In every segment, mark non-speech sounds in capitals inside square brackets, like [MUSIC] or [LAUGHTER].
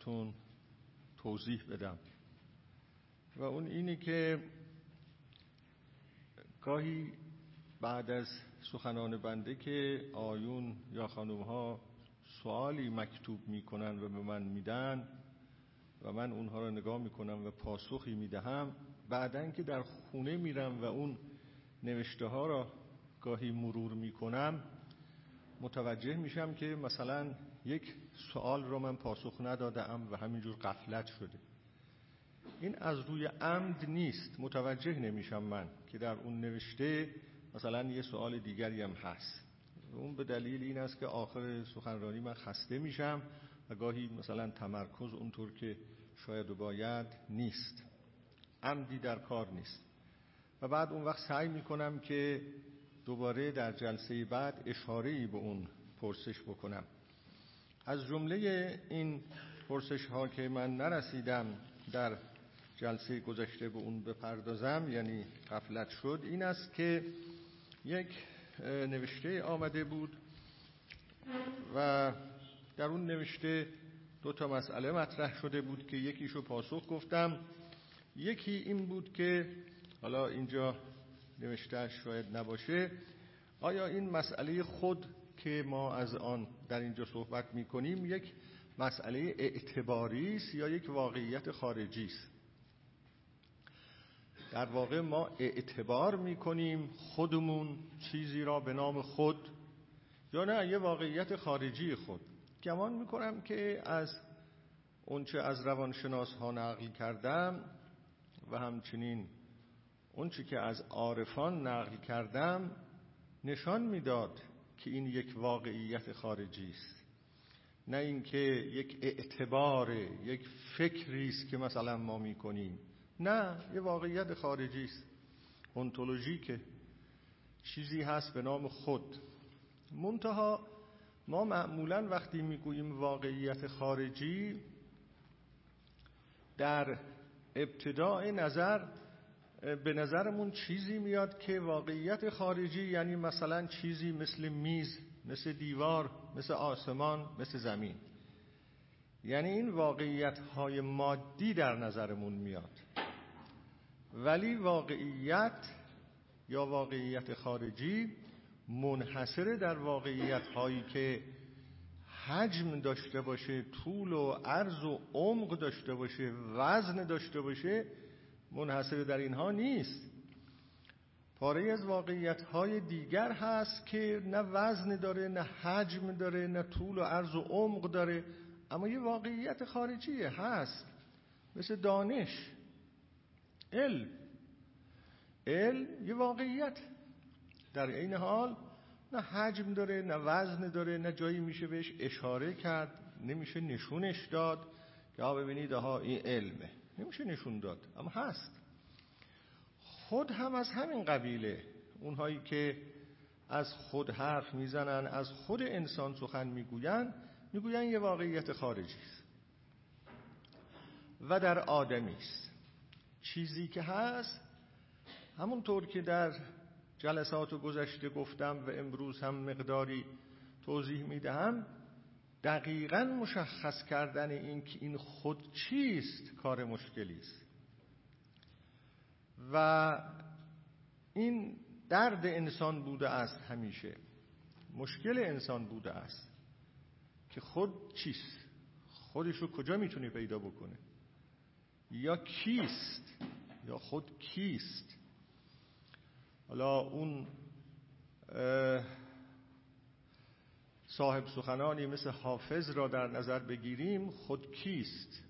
تون توضیح بدم. و اون اینی که گاهی بعد از سخنان بنده که آیون یا خانوم ها سوالی مکتوب می‌کنن و به من میدن و من اونها رو نگاه می‌کنم و پاسخی می‌دهم بعدا که در خونه میرم و اون نوشته ها را گاهی مرور می‌کنم متوجه میشم که مثلا یک سوال رو من پاسخ ندادم و همینجور قفلت شده. این از روی عمد نیست. متوجه نمیشم من که در اون نوشته مثلا یه سوال دیگری هم هست. اون به دلیل این است که آخر سخنرانی من خسته میشم و گاهی مثلا تمرکز اونطور که شاید و باید نیست. عمدی در کار نیست. و بعد اون وقت سعی می‌کنم که دوباره در جلسه بعد اشاره به اون پرسش بکنم. از جمله این پرسش ها که من نرسیدم در جلسه گذشته به اون بپردازم یعنی قفلت شد این است که یک نوشته آمده بود و در اون نوشته دو تا مسئله مطرح شده بود که یکیشو پاسخ گفتم. یکی این بود که حالا اینجا نوشتهش شاید نباشه آیا این مسئله خود که ما از آن در اینجا صحبت می کنیم یک مسئله اعتباری است یا یک واقعیت خارجی است. در واقع ما اعتبار می کنیم خودمون چیزی را به نام خود یا نه یه واقعیت خارجی خود. گمان می کنم که از اونچه از روانشناس ها نقل کردم و همچنین اونچه که از عارفان نقل کردم نشان می‌داد که این یک واقعیت خارجی است. نه اینکه یک اعتبار یک فکری است که مثلا ما می‌کنیم. نه یه واقعیت خارجی است. که چیزی هست به نام خود. منتها ما معمولا وقتی می‌گوییم واقعیت خارجی در ابتداع نظر به نظرمون چیزی میاد که واقعیت خارجی یعنی مثلا چیزی مثل میز مثل دیوار مثل آسمان مثل زمین. یعنی این واقعیت های مادی در نظرمون میاد. ولی واقعیت یا واقعیت خارجی منحصر در واقعیت هایی که حجم داشته باشه طول و عرض و عمق داشته باشه وزن داشته باشه منحصر در اینها نیست. پاره از واقعیت های دیگر هست که نه وزن داره نه حجم داره نه طول و عرض و عمق داره اما یه واقعیت خارجی هست مثل دانش. علم. علم یه واقعیت. در این حال نه حجم داره نه وزن داره نه جایی میشه بهش اشاره کرد نمیشه نشونش داد که ها ببینید ها این علمه. نمیشه نشون داد اما هست. خود هم از همین قبیله اونهایی که از خود حرف می‌زنن از خود انسان سخن می‌گوین می‌گوین یه واقعیت خارجی است. و در آدمی است. چیزی که هست همونطور که در جلسات گذشته گفتم و امروز هم مقداری توضیح می‌دهم دقیقا مشخص کردن این که این خود چیست کار مشکلی است. و این درد انسان بوده است همیشه. مشکل انسان بوده است که خود چیست؟ خودشو کجا می‌تونه پیدا بکنه؟ یا کیست؟ یا خود کیست؟ حالا اون صاحب سخنانی مثل حافظ را در نظر بگیریم خود کیست؟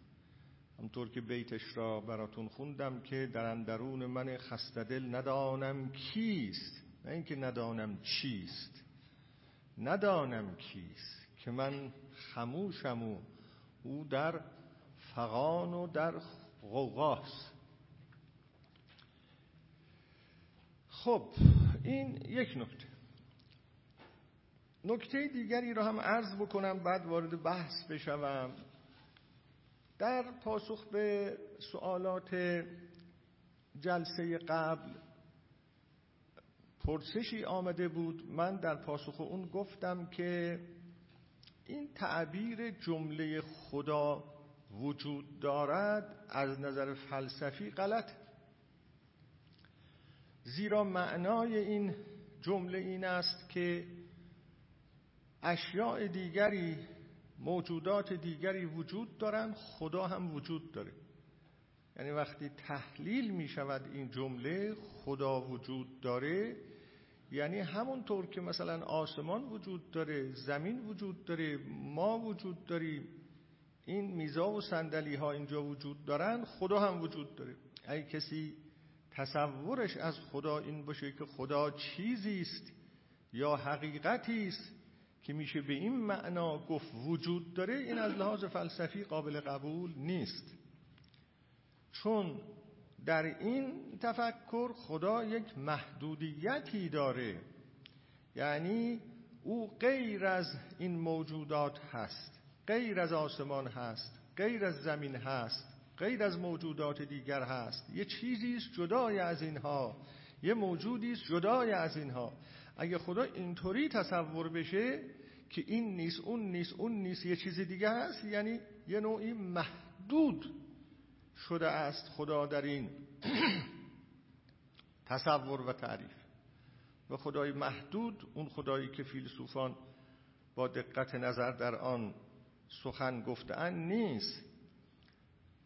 همطور که بیتش را براتون خوندم که در اندرون من خستدل ندانم کیست. نه اینکه ندانم چیست. ندانم کیست که من خموشم و او در فقان و در غوغاست. خب این یک نکته. نکته دیگری را هم عرض بکنم بعد وارد بحث بشوم. در پاسخ به سوالات جلسه قبل پرسشی آمده بود. من در پاسخ اون گفتم که این تعبیر جمله خدا وجود دارد از نظر فلسفی غلط. زیرا معنای این جمله این است که اشیاء دیگری موجودات دیگری وجود دارند خدا هم وجود داره. یعنی وقتی تحلیل می شود این جمله خدا وجود داره یعنی همونطور که مثلا آسمان وجود داره زمین وجود داره ما وجود داریم این میزا و صندلی ها اینجا وجود دارن خدا هم وجود داره. اگه کسی تصورش از خدا این باشه که خدا چیزی است یا حقیقتی است که میشه به این معنا گفت وجود داره این از لحاظ فلسفی قابل قبول نیست. چون در این تفکر خدا یک محدودیتی داره. یعنی او غیر از این موجودات هست غیر از آسمان هست غیر از زمین هست غیر از موجودات دیگر هست. یه چیزی است جدای از اینها یه موجودی است جدای از اینها. اگه خدا اینطوری تصور بشه که این نیست اون نیست اون نیست یه چیزی دیگه هست یعنی یه نوعی محدود شده است خدا در این [CLEARS THROAT] تصور و تعریف. و خدای محدود اون خدایی که فیلسوفان با دقت نظر در آن سخن گفتن نیست.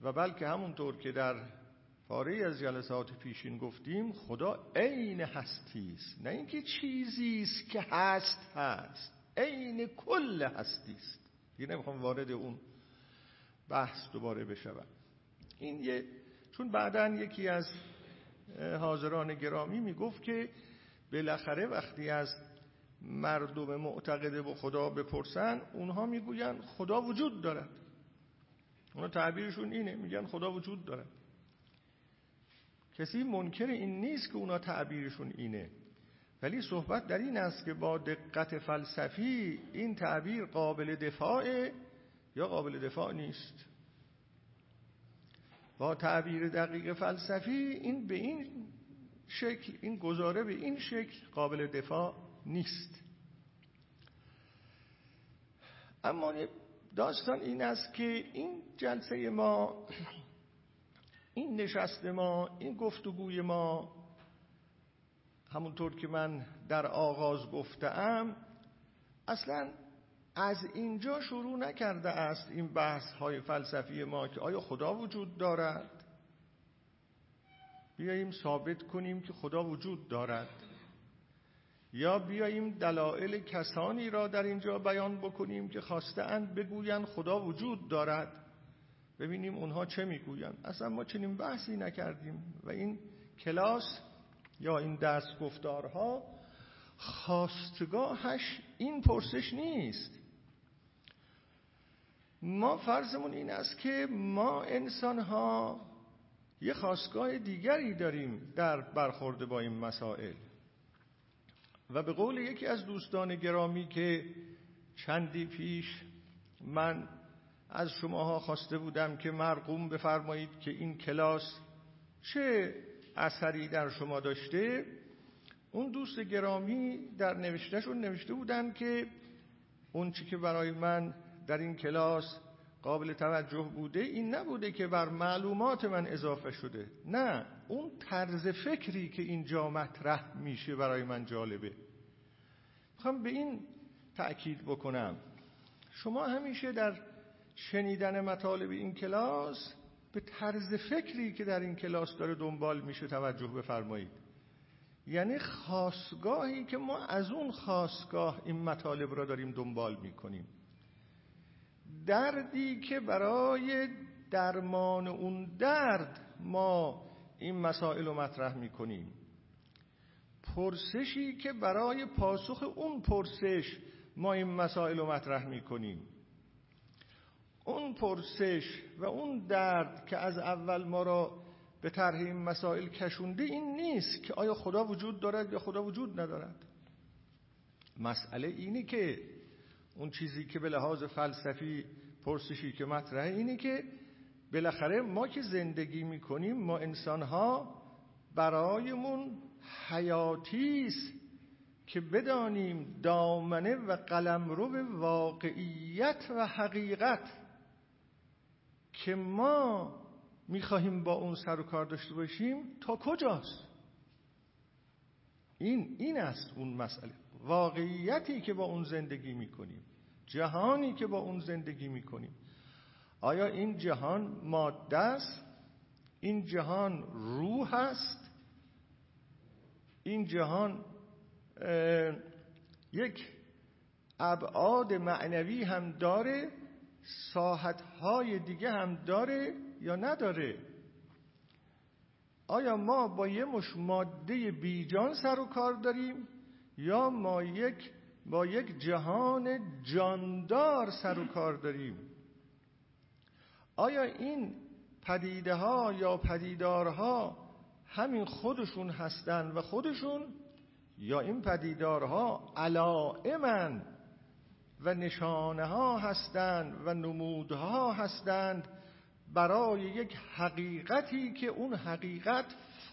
و بلکه همونطور که در پاره از جلسات پیشین گفتیم خدا عین هستی است نه اینکه چیزی است که هست هست. عین کل هستی است دیگه نمی‌خوام وارد اون بحث دوباره بشوم. این یه چون بعدا یکی از حاضران گرامی می‌گفت که بالاخره وقتی از مردم معتقده به خدا بپرسن اونها می‌گوین خدا وجود دارد. اونا تعبیرشون اینه میگن خدا وجود دارد. کسی منکر این نیست که اونا تعبیرشون اینه. ولی صحبت در این است که با دقت فلسفی این تعبیر قابل دفاع یا قابل دفاع نیست؟ با تعبیر دقیق فلسفی این به این شکل این گزاره به این شکل قابل دفاع نیست. اما داستان این است که این جلسه ما این نشست ما این گفتگوی ما همونطور که من در آغاز گفتم اصلا از اینجا شروع نکرده است این بحث های فلسفی ما که آیا خدا وجود دارد؟ بیاییم ثابت کنیم که خدا وجود دارد. یا بیاییم دلایل کسانی را در اینجا بیان بکنیم که خواستند بگویند خدا وجود دارد. ببینیم اونها چه می‌گویند. اصلا ما چنین بحثی نکردیم و این کلاس یا این درس گفتارها خواستگاهش این پرسش نیست. ما فرضمون این است که ما انسان ها یه خواستگاه دیگری داریم در برخورد با این مسائل. و به قول یکی از دوستان گرامی که چندی پیش من از شماها خواسته بودم که مرقوم بفرمایید که این کلاس چه اثری در شما داشته. اون دوست گرامی در نوشتهشون نوشته بودن که اون چی که برای من در این کلاس قابل توجه بوده این نبوده که بر معلومات من اضافه شده. نه اون طرز فکری که اینجا مطرح میشه برای من جالبه. می‌خوام به این تأکید بکنم. شما همیشه در شنیدن مطالب این کلاس به طرز فکری که در این کلاس داره دنبال میشه توجه بفرمایید. یعنی خاصگاهی که ما از اون خاصگاه این مطالب را داریم دنبال می‌کنیم. دردی که برای درمان اون درد ما این مسائل رو مطرح می‌کنیم. پرسشی که برای پاسخ اون پرسش ما این مسائل رو مطرح می‌کنیم. اون پرسش و اون درد که از اول ما را به طرح این مسائل کشونده این نیست که آیا خدا وجود دارد یا خدا وجود ندارد. مسئله اینی که اون چیزی که به لحاظ فلسفی پرسشی که مطرحه اینه که بالاخره ما که زندگی می‌کنیم ما انسان ها برایمون حیاتی است که بدانیم دامنه و قلمرو واقعیت و حقیقت که ما می‌خواهیم با اون سر و کار داشته باشیم تا کجاست؟ این این است اون مسئله. واقعیتی که با اون زندگی می‌کنیم جهانی که با اون زندگی می‌کنیم. آیا این جهان ماده است؟ این جهان روح است؟ این جهان یک ابعاد معنوی هم داره ساحتهای دیگه هم داره یا نداره؟ آیا ما با یه مش ماده بیجان سر و کار داریم یا ما یک با یک جهان جاندار سر و کار داریم؟ آیا این پدیده ها یا پدیدارها همین خودشون هستند و خودشون یا این پدیدارها علائمن؟ و نشانه ها هستند و نمودها هستند برای یک حقیقتی که اون حقیقت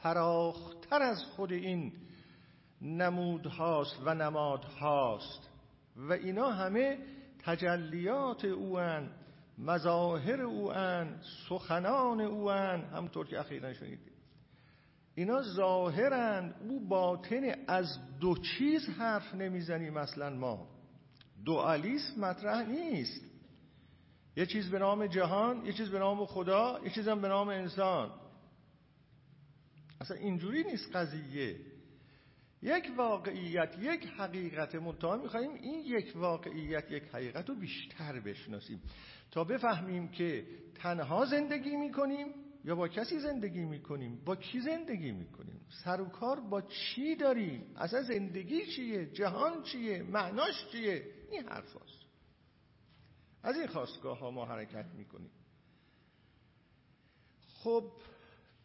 فراختر از خود این نمودهاست و نمادهاست. و اینا همه تجلیات اوان مظاهر اوان سخنان اوان همطور که اخیرا شنیدید اینا ظاهرند او باطن از دو چیز حرف نمی‌زنیم اصلا ما. دوالیسم مطرح نیست. یه چیز به نام جهان یه چیز به نام خدا یه چیز هم به نام انسان. اصلا اینجوری نیست قضیه. یک واقعیت یک حقیقت منتها میخواییم این یک واقعیت یک حقیقت رو بیشتر بشناسیم. تا بفهمیم که تنها زندگی می‌کنیم یا با کسی زندگی می‌کنیم؟ با کی زندگی می‌کنیم؟ سر و کار با چی داریم؟ اصلا زندگی چیه؟ جهان چیه؟ معناش چیه؟ این حرف هست. از این خواستگاه ها ما حرکت می‌کنیم. خب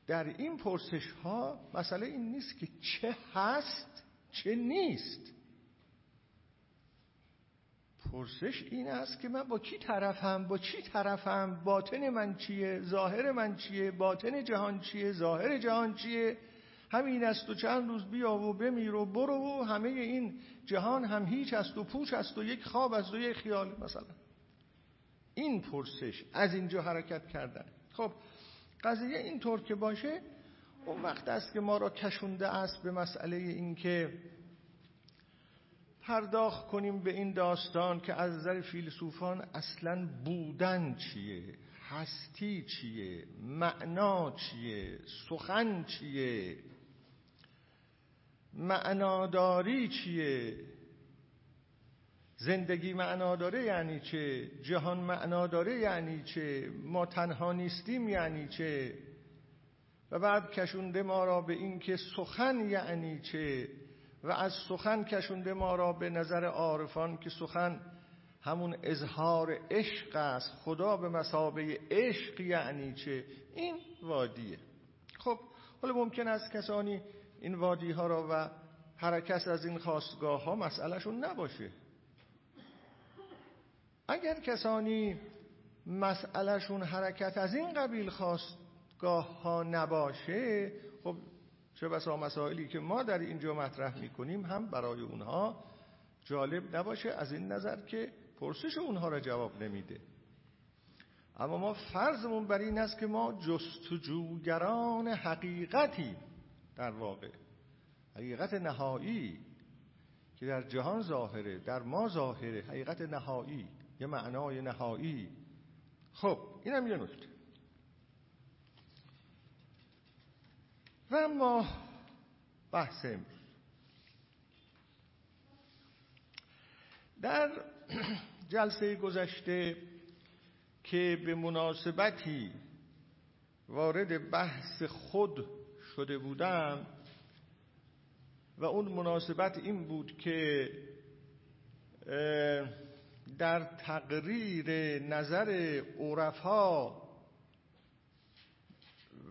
در این پرسش ها مسئله این نیست که چه هست چه نیست. پرسش این است که من با کی طرفم با چی طرفم؟ باطن من چیه؟ ظاهر من چیه؟ باطن جهان چیه؟ ظاهر جهان چیه؟ همین است و چند روز بیا و بمیر و برو و همه این جهان هم هیچ است و پوچ است و یک خواب است و یک خیال مثلا. این پرسش از اینجا حرکت کردن. خب قضیه اینطور که باشه اون وقت است که ما را کشونده است به مسئله اینکه پرداخت کنیم به این داستان که از نظر فیلسوفان اصلا بودن چیه هستی چیه معنا چیه سخن چیه. معناداری چیه؟ زندگی معنا داره یعنی چه؟ جهان معنا داره یعنی چه؟ ما تنها نیستیم یعنی چه؟ و بعد کشونده ما را به این که سخن یعنی چه؟ و از سخن کشونده ما را به نظر عارفان که سخن همون اظهار عشق است. خدا به مسابه عشق یعنی چه؟ این وادیه. خب حالا ممکن است کسانی این وادی ها را و حرکت از این خواستگاه ها مسئلهشون نباشه. اگر کسانی مسئلهشون حرکت از این قبیل خواستگاه ها نباشه خب چه بسا مسائلی که ما در اینجا مطرح می‌کنیم هم برای اونها جالب نباشه از این نظر که پرسش اونها را جواب نمیده. اما ما فرضمون بر این است که ما جستجوگران حقیقتی در واقع. حقیقت نهایی که در جهان ظاهره در ما ظاهره حقیقت نهایی یه معنای نهایی. خب اینم یه نکته. و اما بحث امروز. در جلسه گذشته که به مناسبتی وارد بحث خود شده بودم. و اون مناسبت این بود که در تقریر نظر عرفا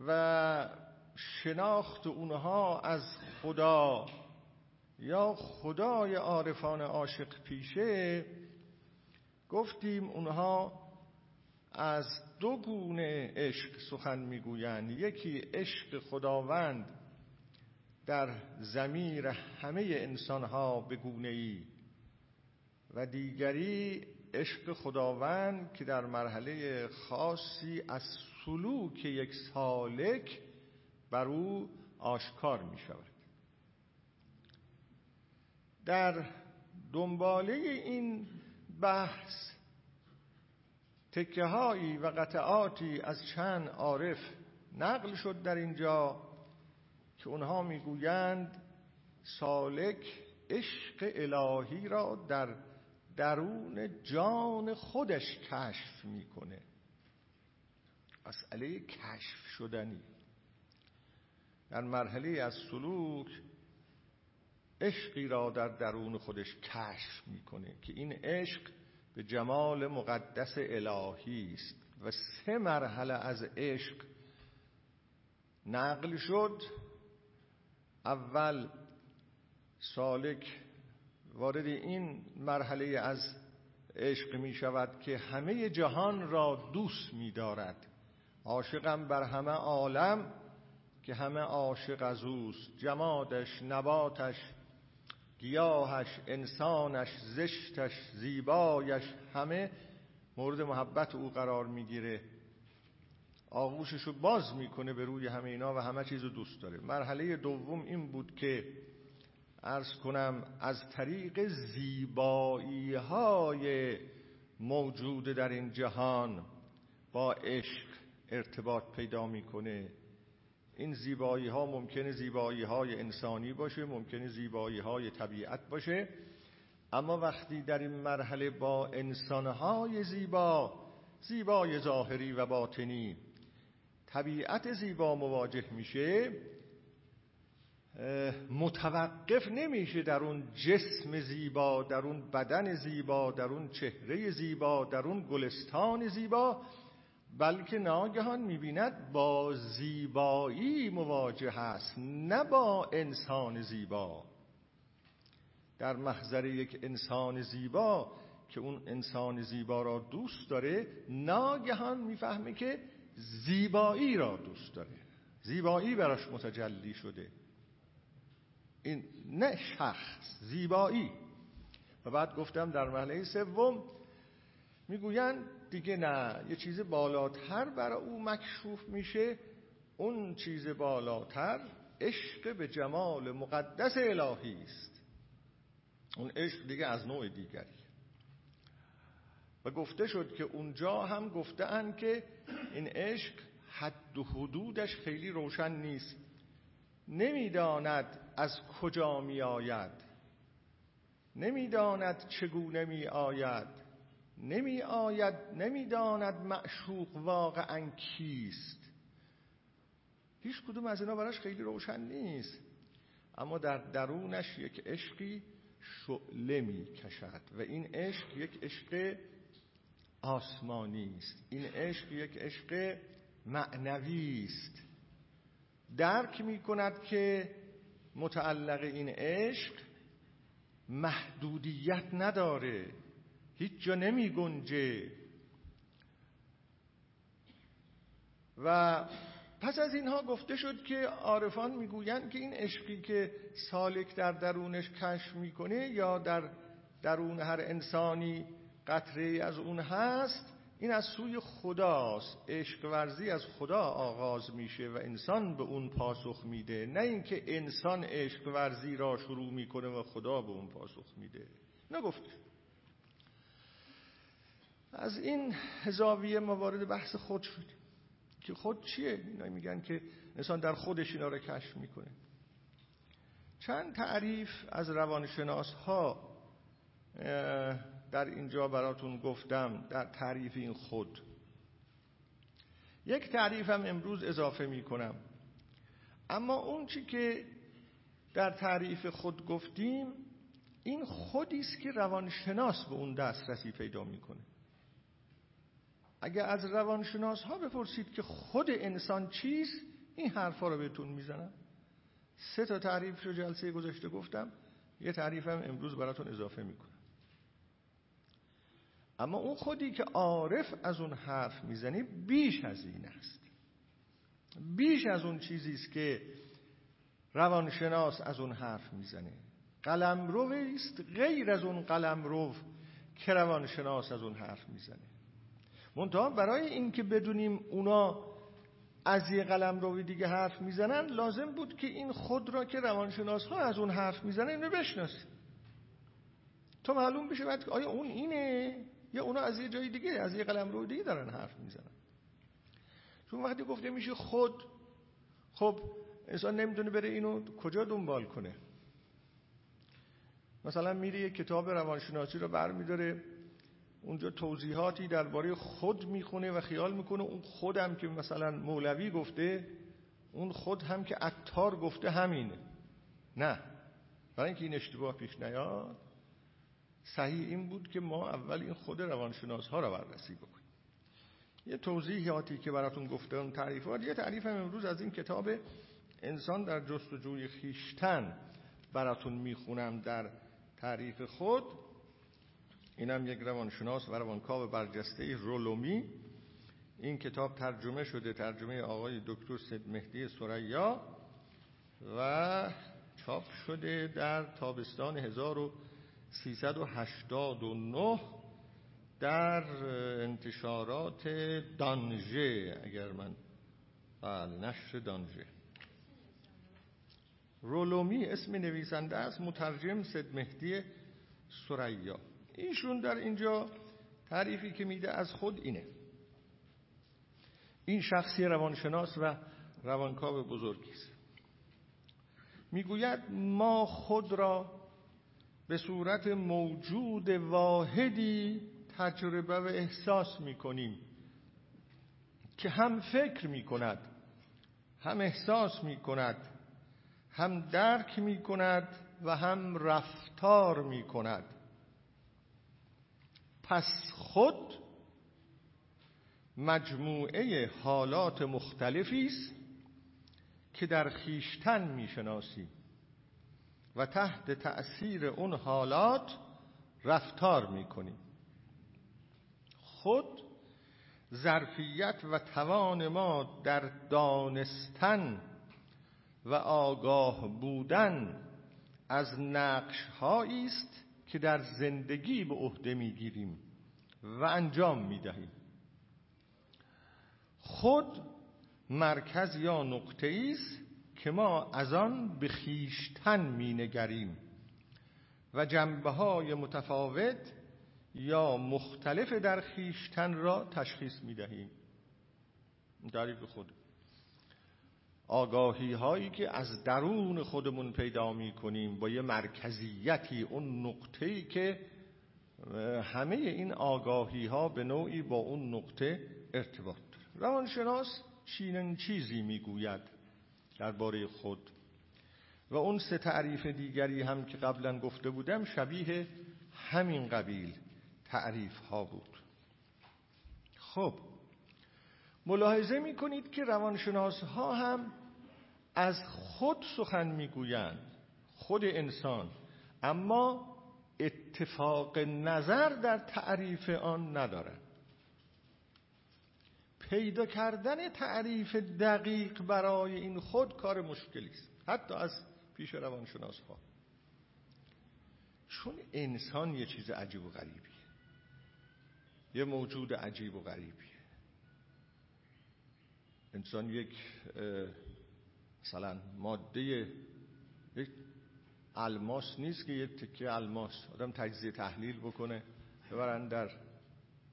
و شناخت اونها از خدا یا خدای عارفان عاشق پیشه گفتیم اونها از دو گونه عشق سخن می‌گویند. یکی عشق خداوند در زمیر همه انسان ها به گونه ای و دیگری عشق خداوند که در مرحله خاصی از سلوک یک سالک بر او آشکار می شود در دنباله این بحث تکه هایی و قطعاتی از چند عارف نقل شد در اینجا که اونها می‌گویند سالک عشق الهی را در درون جان خودش کشف می‌کنه. مسئله کشف شدنی. در مرحله از سلوک عشقی را در درون خودش کشف می‌کنه که این عشق به جمال مقدس الهی است و سه مرحله از عشق نقل شد. اول سالک وارد این مرحله از عشق می شود که همه جهان را دوست می دارد. عاشقم بر همه عالم که همه عاشق از اوست. جمادش نباتش گیاهش انسانش زشتش زیبایش همه مورد محبت او قرار می‌گیره. آغوشش رو باز می‌کنه به روی همه اینا و همه چیز دوست داره. مرحله دوم این بود که ارز کنم از طریق زیبایی های موجود در این جهان با عشق ارتباط پیدا می‌کنه. این زیبایی ها ممکنه زیبایی های انسانی باشه ممکنه زیبایی های طبیعت باشه. اما وقتی در این مرحله با انسانهای زیبا زیبای ظاهری و باطنی طبیعت زیبا مواجه میشه متوقف نمیشه در اون جسم زیبا در اون بدن زیبا در اون چهره زیبا در اون گلستان زیبا. بلکه ناگهان می‌بیند با زیبایی مواجه است نه با انسان زیبا. در محضر یک انسان زیبا که اون انسان زیبا را دوست داره ناگهان می‌فهمه که زیبایی را دوست داره. زیبایی براش متجلی شده. این نه شخص زیبایی. و بعد گفتم در مرحله سوم می‌گویند دیگه نه. یه چیز بالاتر برای او مکشوف میشه. اون چیز بالاتر عشق به جمال مقدس الهی است. اون عشق دیگه از نوع دیگری. و گفته شد که اونجا هم گفته که این عشق حد و حدودش خیلی روشن نیست. نمی‌داند از کجا می آید نمی‌داند چگونه می آید نمی آید نمی‌داند معشوق واقعا کیست. هیچ کدوم از اینا براش خیلی روشن نیست. اما در درونش یک عشقی شعله می کشد و این عشق یک عشق آسمانی است. این عشق یک عشق معنوی است. درک می کند که متعلق این عشق محدودیت نداره. هیچ جا نمی گنجه. و پس از اینها گفته شد که عارفان می‌گویند که این عشقی که سالک در درونش کشف می‌کنه یا در درون هر انسانی قطره از اون هست این از سوی خداست. عشق ورزی از خدا آغاز میشه و انسان به اون پاسخ میده. نه اینکه انسان عشق ورزی را شروع می‌کنه و خدا به اون پاسخ میده. نگفته از این هزاویه ما وارد بحث خود شدیم که خود چیه؟ اینا میگن که انسان در خودش اینا رو کشف می‌کنه. چند تعریف از روانشناس ها در اینجا براتون گفتم در تعریف این خود. یک تعریفم امروز اضافه می کنم اما اون چی که در تعریف خود گفتیم این خودی است که روانشناس به اون دسترسی پیدا می‌کنه. اگر از روانشناس ها بپرسید که خود انسان چیست این حرفا رو بهتون می‌زنم. سه تا تعریف رو جلسه گذاشته گفتم یه تعریفم امروز براتون اضافه می‌کنم. اما اون خودی که عارف از اون حرف می‌زنی بیش از این است. بیش از اون چیزی است که روانشناس از اون حرف می‌زنه. قلم است غیر از اون قلم که روانشناس از اون حرف می‌زنه. منتها برای اینکه بدونیم اونا از یه قلم روی دیگه حرف می‌زنن لازم بود که این خود را که روانشناس ها از اون حرف می‌زنن اینو بشناسیم. تا معلوم بشه بعد آیا اون اینه یا اونا از یه جای دیگه از یه قلم روی دیگه دارن حرف می‌زنن. چون وقتی گفته میشه خود خب انسان نمی‌دونه بره اینو کجا دنبال کنه. مثلا میره یه کتاب روانشناسی رو برمیداره. اونجا توضیحاتی درباره خود می‌خونه و خیال می‌کنه اون خودم که مثلا مولوی گفته اون خود هم که عطار گفته همینه. نه. برای اینکه این اشتباه پیش نیاد صحیح این بود که ما اول این خود روانشناس ها رو بررسی بکنیم. یه توضیحاتی که براتون گفته اون تعریفات یه تعریف هم امروز از این کتاب انسان در جستجوی خیشتن براتون می‌خونم در تعریف خود. اینم یک روانشناس و روانکاو برجسته رولومی. این کتاب ترجمه شده ترجمه آقای دکتر سید مهدی سریا و چاپ شده در تابستان 1389 در انتشارات دانژه اگر من بله نشر دانژه. رولومی اسم نویسنده است مترجم سید مهدی سریا ایشون در اینجا تعریفی که میده از خود اینه. این شخصی روانشناس و روانکاو بزرگی است. می‌گوید ما خود را به صورت موجود واحدی تجربه و احساس می‌کنیم که هم فکر می‌کند هم احساس می‌کند هم درک می‌کند و هم رفتار می‌کند. پس خود مجموعه حالات مختلفی است که در خیشتن می‌شناسیم و تحت تأثیر اون حالات رفتار می‌کنیم خود ظرفیت و توان ما در دانستن و آگاه بودن از نقش است که در زندگی به عهده می‌گیریم و انجام می‌دهیم. خود مرکز یا نقطه است که ما از آن به خیشتن مینگریم و جنبه های متفاوت یا مختلف در خیشتن را تشخیص می‌دهیم. تعریف خود آگاهی هایی که از درون خودمون پیدا می کنیم با یه مرکزیتی اون نقطه ای که همه این آگاهی ها به نوعی با اون نقطه ارتباط داره. روانشناس چینن چیزی می‌گوید درباره خود. و اون سه تعریف دیگری هم که قبلا گفته بودم شبیه همین قبیل تعریف ها بود. خب ملاحظه می کنید که روانشناس ها هم از خود سخن می‌گویند خود انسان. اما اتفاق نظر در تعریف آن ندارند پیدا کردن تعریف دقیق برای این خود کار مشکلی است حتی از پیش روانشناس ها چون انسان یه چیز عجیب و غریبیه یه موجود عجیب و غریبیه. انسان یک مثلا ماده یک الماس نیست که یه تکه الماس آدم تجزیه تحلیل بکنه. ببرن در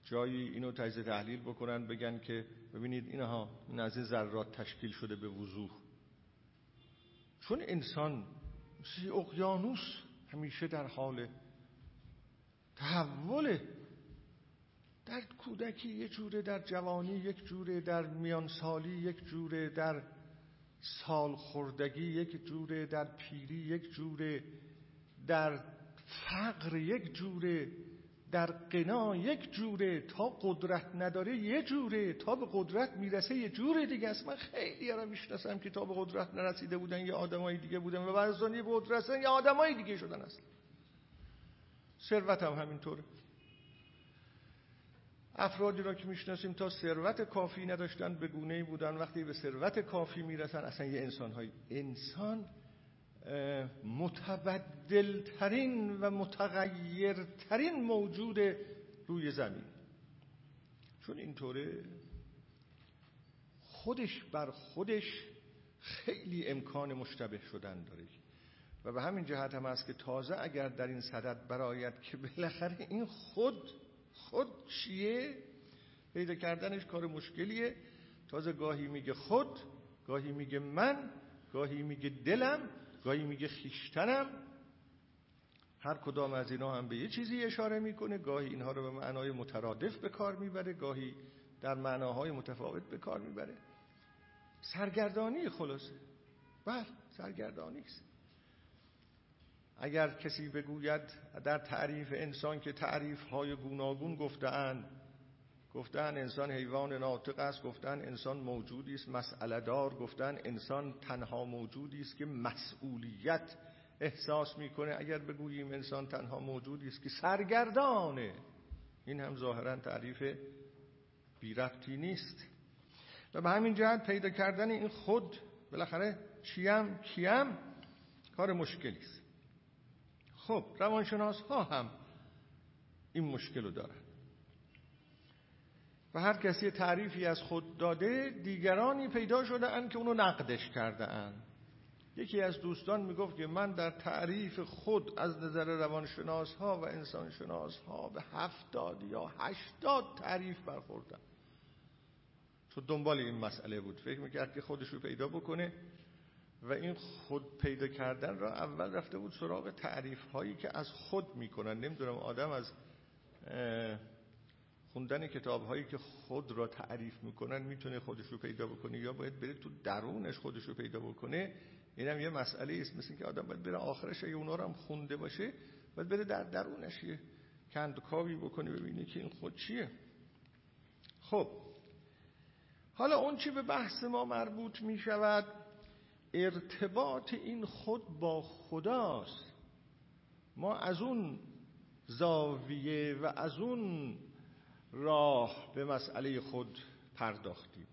جایی اینو تجزیه تحلیل بکنن بگن که ببینید اینها این از ذرات تشکیل شده به وضوح. چون انسان سی اقیانوس همیشه در حال تحوله. در کودکی یک جوره در جوانی یک جوره در میانسالی یک جوره در سال خوردگی یک جوره در پیری یک جوره در فقر یک جوره در قنا یک جوره تا قدرت نداره یه جوره تا به قدرت می‌رسه یه جوره دیگه است. من خیلی را می‌شناسم که تا به قدرت نرسیده بودن یه آدمای دیگه بودن و بعد از به قدرت یه آدمای دیگه شدن است ثروت هم همینطوره. افرادی را که می‌شناسیم تا ثروت کافی نداشتن به گونه بودن. وقتی به ثروت کافی می‌رسن اصلا یه انسان های انسان متبدلترین و متغیرترین موجود روی زمین. چون اینطوره خودش بر خودش خیلی امکان مشتبه شدن داره. و به همین جهت هم است که تازه اگر در این صدد براید که بالاخره این خود خود چیه؟ پیدا کردنش کار مشکلیه. تازه گاهی میگه خود گاهی میگه من گاهی میگه دلم گاهی میگه خیشتنم. هر کدام از اینا هم به یه چیزی اشاره می‌کنه. گاهی اینها رو به معنای مترادف به کار می‌بره گاهی در معناهای متفاوت به کار می‌بره. سرگردانی خلاصه. بله سرگردانی است اگر کسی بگوید در تعریف انسان که تعریف های گوناگون گفتن گفتن انسان حیوان ناطق است گفتن انسان موجودی است مسئله دار گفتن انسان تنها موجودی است که مسئولیت احساس می‌کنه. اگر بگوییم انسان تنها موجودی است که سرگردانه این هم ظاهرا تعریف بی نیست. و به همین جهت پیدا کردن این خود بالاخره چیم کیم کار مشکلی است. خب روانشناس ها هم این مشکل رو دارن. و هر کسی تعریفی از خود داده دیگرانی پیدا شده اند که اونو نقدش کرده اند یکی از دوستان می‌گفت که من در تعریف خود از نظر روانشناس ها و انسانشناس ها به هفتاد یا هشتاد تعریف برخوردم. تو دنبال این مسئله بود. فکر می‌کرد که خودش رو پیدا بکنه. و این خود پیدا کردن را اول رفته بود سراغ تعریف هایی که از خود می‌کنن. نمی‌دونم آدم از خوندن کتاب هایی که خود را تعریف می‌کنن می‌تونه خودش رو پیدا بکنه یا باید بره تو درونش خودش رو پیدا بکنه؟ اینم یه مسئله است. مثل که آدم باید بره آخرش اگه اونا رو هم خونده باشه باید بره در درونش یه کندکاوی بکنه ببینه که این خود چیه. خب حالا اون چی به بحث ما مربوط می شود ارتباط این خود با خداست. ما از اون زاویه و از اون راه به مسئله خود پرداختیم.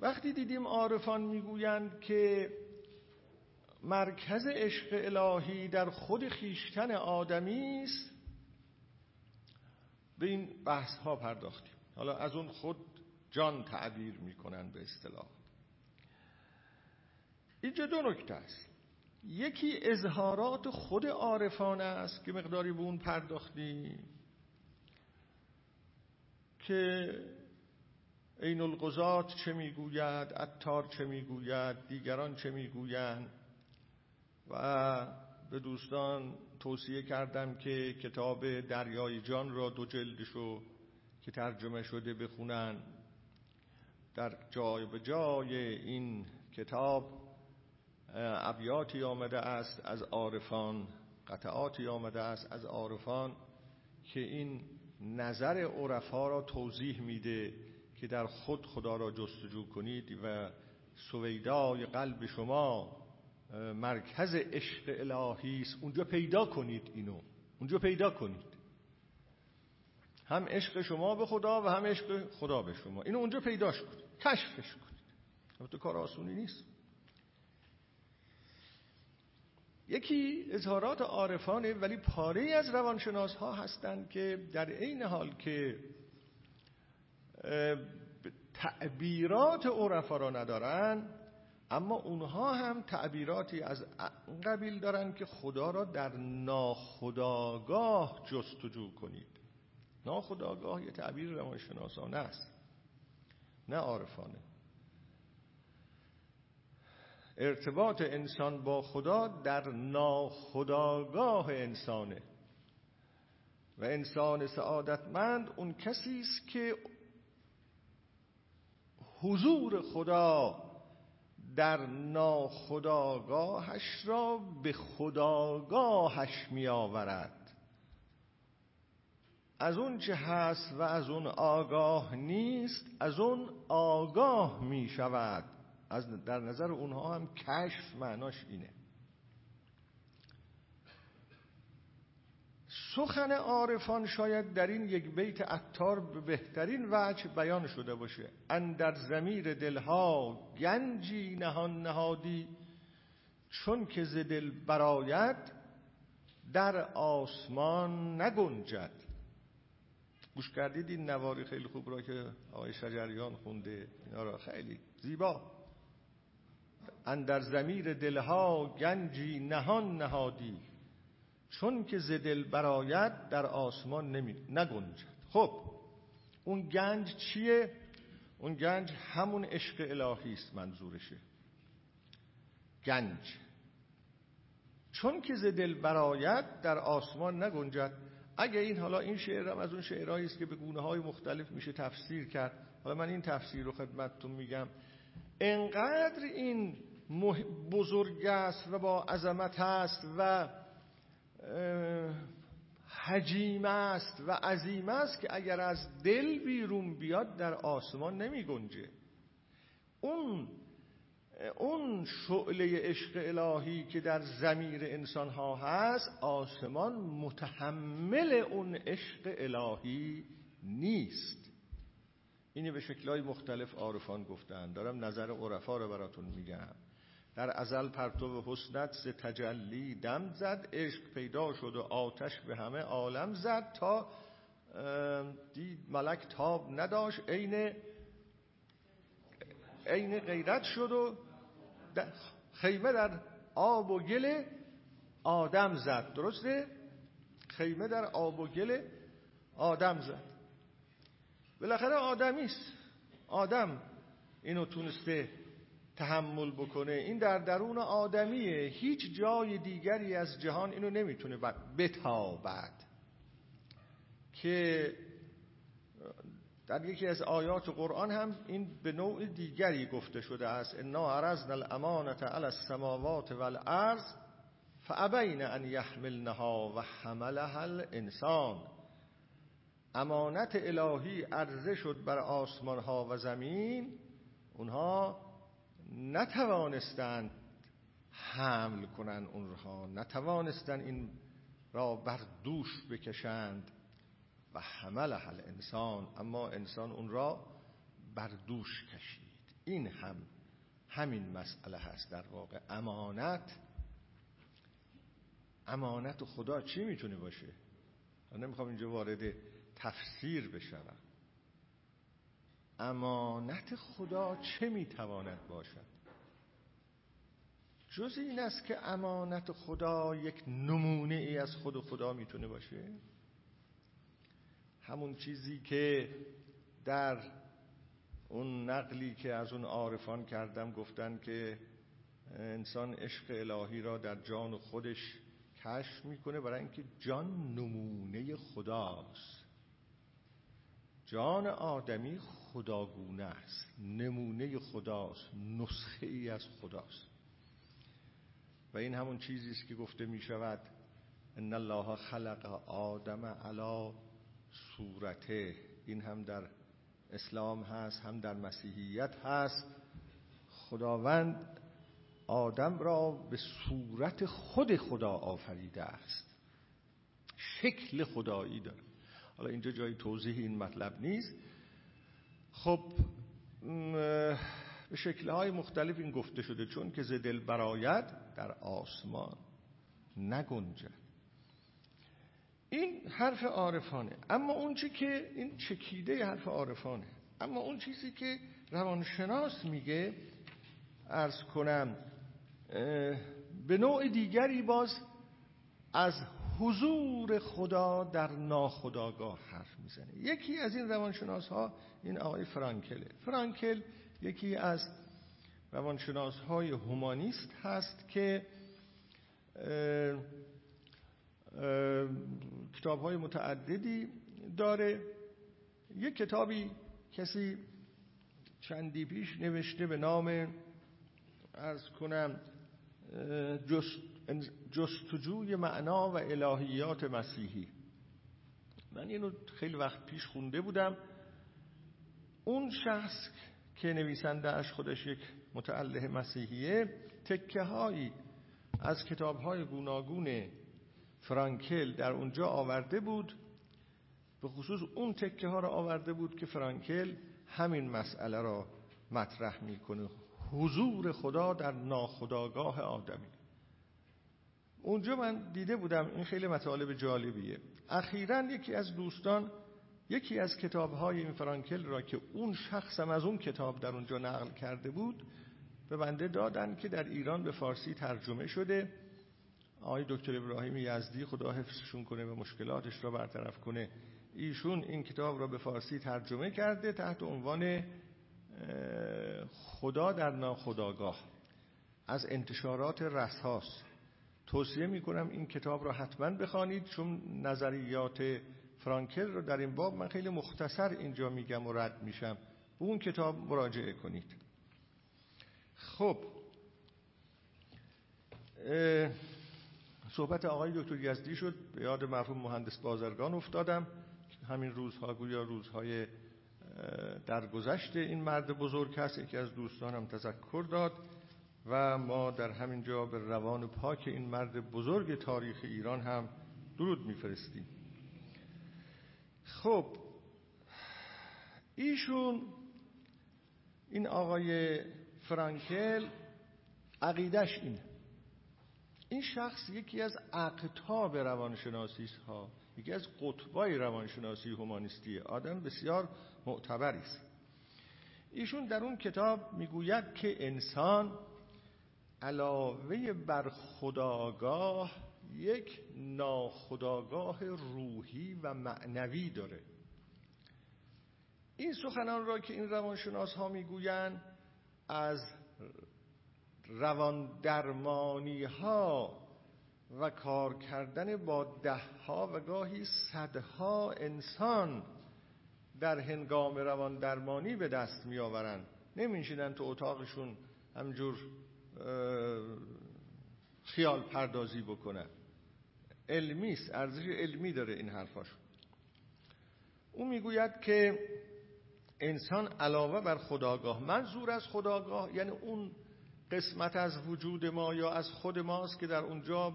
وقتی دیدیم عارفان می‌گویند که مرکز عشق الهی در خود خیشتن آدمی است به این بحث ها پرداختیم. حالا از اون خود جان تعبیر می‌کنن به اصطلاح. اینجا دو نکته است. یکی اظهارات خود عارفانه است که مقداری به اون پرداختیم که این القضات چه می‌گوید اتار چه می‌گوید دیگران چه می‌گویند. و به دوستان توصیه کردم که کتاب دریای جان را دو جلدشو که ترجمه شده بخونن. در جای به جای این کتاب ابیاتی آمده است از عارفان قطعاتی آمده است از عارفان که این نظر عرفا را توضیح میده که در خود خدا را جستجو کنید و سویدای قلب شما مرکز عشق الهی است. اونجا پیدا کنید اینو. اونجا پیدا کنید. هم عشق شما به خدا و هم عشق خدا به شما. اینو اونجا پیداش کنید. کشفش کنید. تو کار آسونی نیست. یکی اظهارات عارفانه ولی پاره از روانشناس ها هستند که در عین حال که تعبیرات عرفا را ندارن اما اونها هم تعبیراتی از قبیل دارن که خدا را در ناخداگاه جستجو کنید. ناخداگاه یه تعبیر روانشناسانه است نه عارفانه. ارتباط انسان با خدا در ناخداگاه انسانه. و انسان سعادتمند اون کسی است که حضور خدا در ناخداگاهش را به خداگاهش می آورد از اون چه هست و از اون آگاه نیست از اون آگاه می شود از در نظر اونها هم کشف معناش اینه. سخن عارفان شاید در این یک بیت اتار به بهترین وجه بیان شده باشه. اندر زمیر دلها گنجی نهان نهادی چون که ز دل براید در آسمان نگنجد. گوش کردید این نواری خیلی خوب را که آقای شجریان خونده اینا را خیلی زیبا. اندر زمیر دلها گنجی نهان نهادی چون که ز دل براید در آسمان نمی نگنجد. خب اون گنج چیه؟ اون گنج همون عشق الهی است منظورشه. گنج. چون که ز دل براید در آسمان نگنجد اگه این حالا این شعرم از اون شعرهایی است که به گونه های مختلف میشه تفسیر کرد حالا من این تفسیر رو خدمتتون میگم. انقدر این بزرگ است و با عظمت است و حجیم است و عظیم است که اگر از دل بیرون بیاد در آسمان نمی گنجه. اون اون شعله عشق الهی که در زمیر انسان ها هست آسمان متحمل اون عشق الهی نیست. اینی به شکلهای مختلف عارفان گفتن. دارم نظر عرفا رو براتون میگم. در ازل پرتو حسنت ز تجلی دم زد عشق پیدا شد و آتش به همه عالم زد تا دید ملک تاب نداشت عین عین غیرت شد و خیمه در آب و گل آدم زد. درسته؟ خیمه در آب و گل آدم زد. بالاخره آدمیست آدم اینو تونسته تحمل بکنه. این در درون آدمیه. هیچ جای دیگری از جهان اینو نمی‌تونه بتابد. که در یکی از آیات قرآن هم این به نوع دیگری گفته شده است. انا عرضنا الامانت علی السماوات والارض فابین ان یحملنها و حملها الانسان. امانت الهی عرضه شد بر آسمان ها و زمین. اونها نتوانستند حمل کنند اونها نتوانستند این را بر دوش بکشند. و حمل حل انسان اما انسان اون را بر دوش کشید. این هم همین مسئله هست در واقع. امانت امانت خدا چی می‌تونه باشه؟ من نمی‌خوام اینجا وارد تفسیر بشوم. امانت خدا چه می‌تواند باشد؟ جز این است که امانت خدا یک نمونه ای از خود خدا می‌تونه باشه؟ همون چیزی که در اون نقلی که از اون عارفان کردم گفتن که انسان عشق الهی را در جان خودش کشف می‌کنه برای اینکه جان نمونه خداست. جان آدمی خداگونه است نمونه خداست نسخه ای از خداست. و این همون چیزی است که گفته می شود ان الله خلق آدم علی صورته. این هم در اسلام هست هم در مسیحیت هست. خداوند آدم را به صورت خود خدا آفریده است. شکل خدایی داره. حالا اینجا جای توضیح این مطلب نیست. خب به شکلهای مختلف این گفته شده چون که ز دل براید در آسمان نگنجد. این حرف عارفانه. اما اون چی که این چکیده حرف عارفانه. اما اون چیزی که روانشناس میگه ارز کنم به نوع دیگری باز از حضور خدا در ناخداگاه حرف می‌زنه. یکی از این روانشناس ها این آقای فرانکله فرانکل یکی از روانشناس های هومانیست هست که کتاب های متعددی داره. یک کتابی کسی چندی پیش نوشته به نام ارز کنم جست جستجوی معنا و الهیات مسیحی. من اینو خیلی وقت پیش خونده بودم. اون شخص که نویسنده اش خودش یک متعله مسیحیه تکه هایی از کتاب های گوناگون فرانکل در اونجا آورده بود به خصوص اون تکه ها را آورده بود که فرانکل همین مسئله را مطرح می‌کنه. حضور خدا در ناخداگاه آدمی. اونجا من دیده بودم این خیلی مطالب جالبیه. اخیرا یکی از دوستان یکی از کتاب های این فرانکل را که اون شخصم از اون کتاب در اونجا نقل کرده بود به بنده دادن که در ایران به فارسی ترجمه شده. آقای دکتر ابراهیم یزدی خدا حفظشون کنه و مشکلاتش را برطرف کنه. ایشون این کتاب را به فارسی ترجمه کرده تحت عنوان خدا در ناخداگاه. از انتشارات رساس توصیه می کنم این کتاب را حتما بخوانید چون نظریات فرانکل رو در این باب من خیلی مختصر اینجا میگم و رد میشم. به اون کتاب مراجعه کنید. خب صحبت آقای دکتر یزدی شد. به یاد مرحوم مهندس بازرگان افتادم. همین روزها گویا روزهای در گذشت این مرد بزرگ هست. یکی از دوستانم تذکر داد و ما در همین جا به روان پاک این مرد بزرگ تاریخ ایران هم درود میفرستیم. خب ایشون این آقای فرانکل عقیدش اینه. این شخص یکی از اقتاب روانشناسی ها یکی از قطبای روانشناسی هومانیستی آدم بسیار معتبری است. ایشون در اون کتاب می‌گوید که انسان علاوه بر خداگاه یک ناخداگاه روحی و معنوی داره. این سخنان را که این روانشناس ها می‌گویند از روان درمانی ها و کار کردن با ده ها و گاهی صدها انسان در هنگام روان درمانی به دست می آورند نمیشینن تو اتاقشون همجور خیال پردازی بکنن علمی است ارزش علمی داره این حرفاش او می‌گوید که انسان علاوه بر خداگاه منظور از خداگاه یعنی اون قسمت از وجود ما یا از خود ماست که در اونجا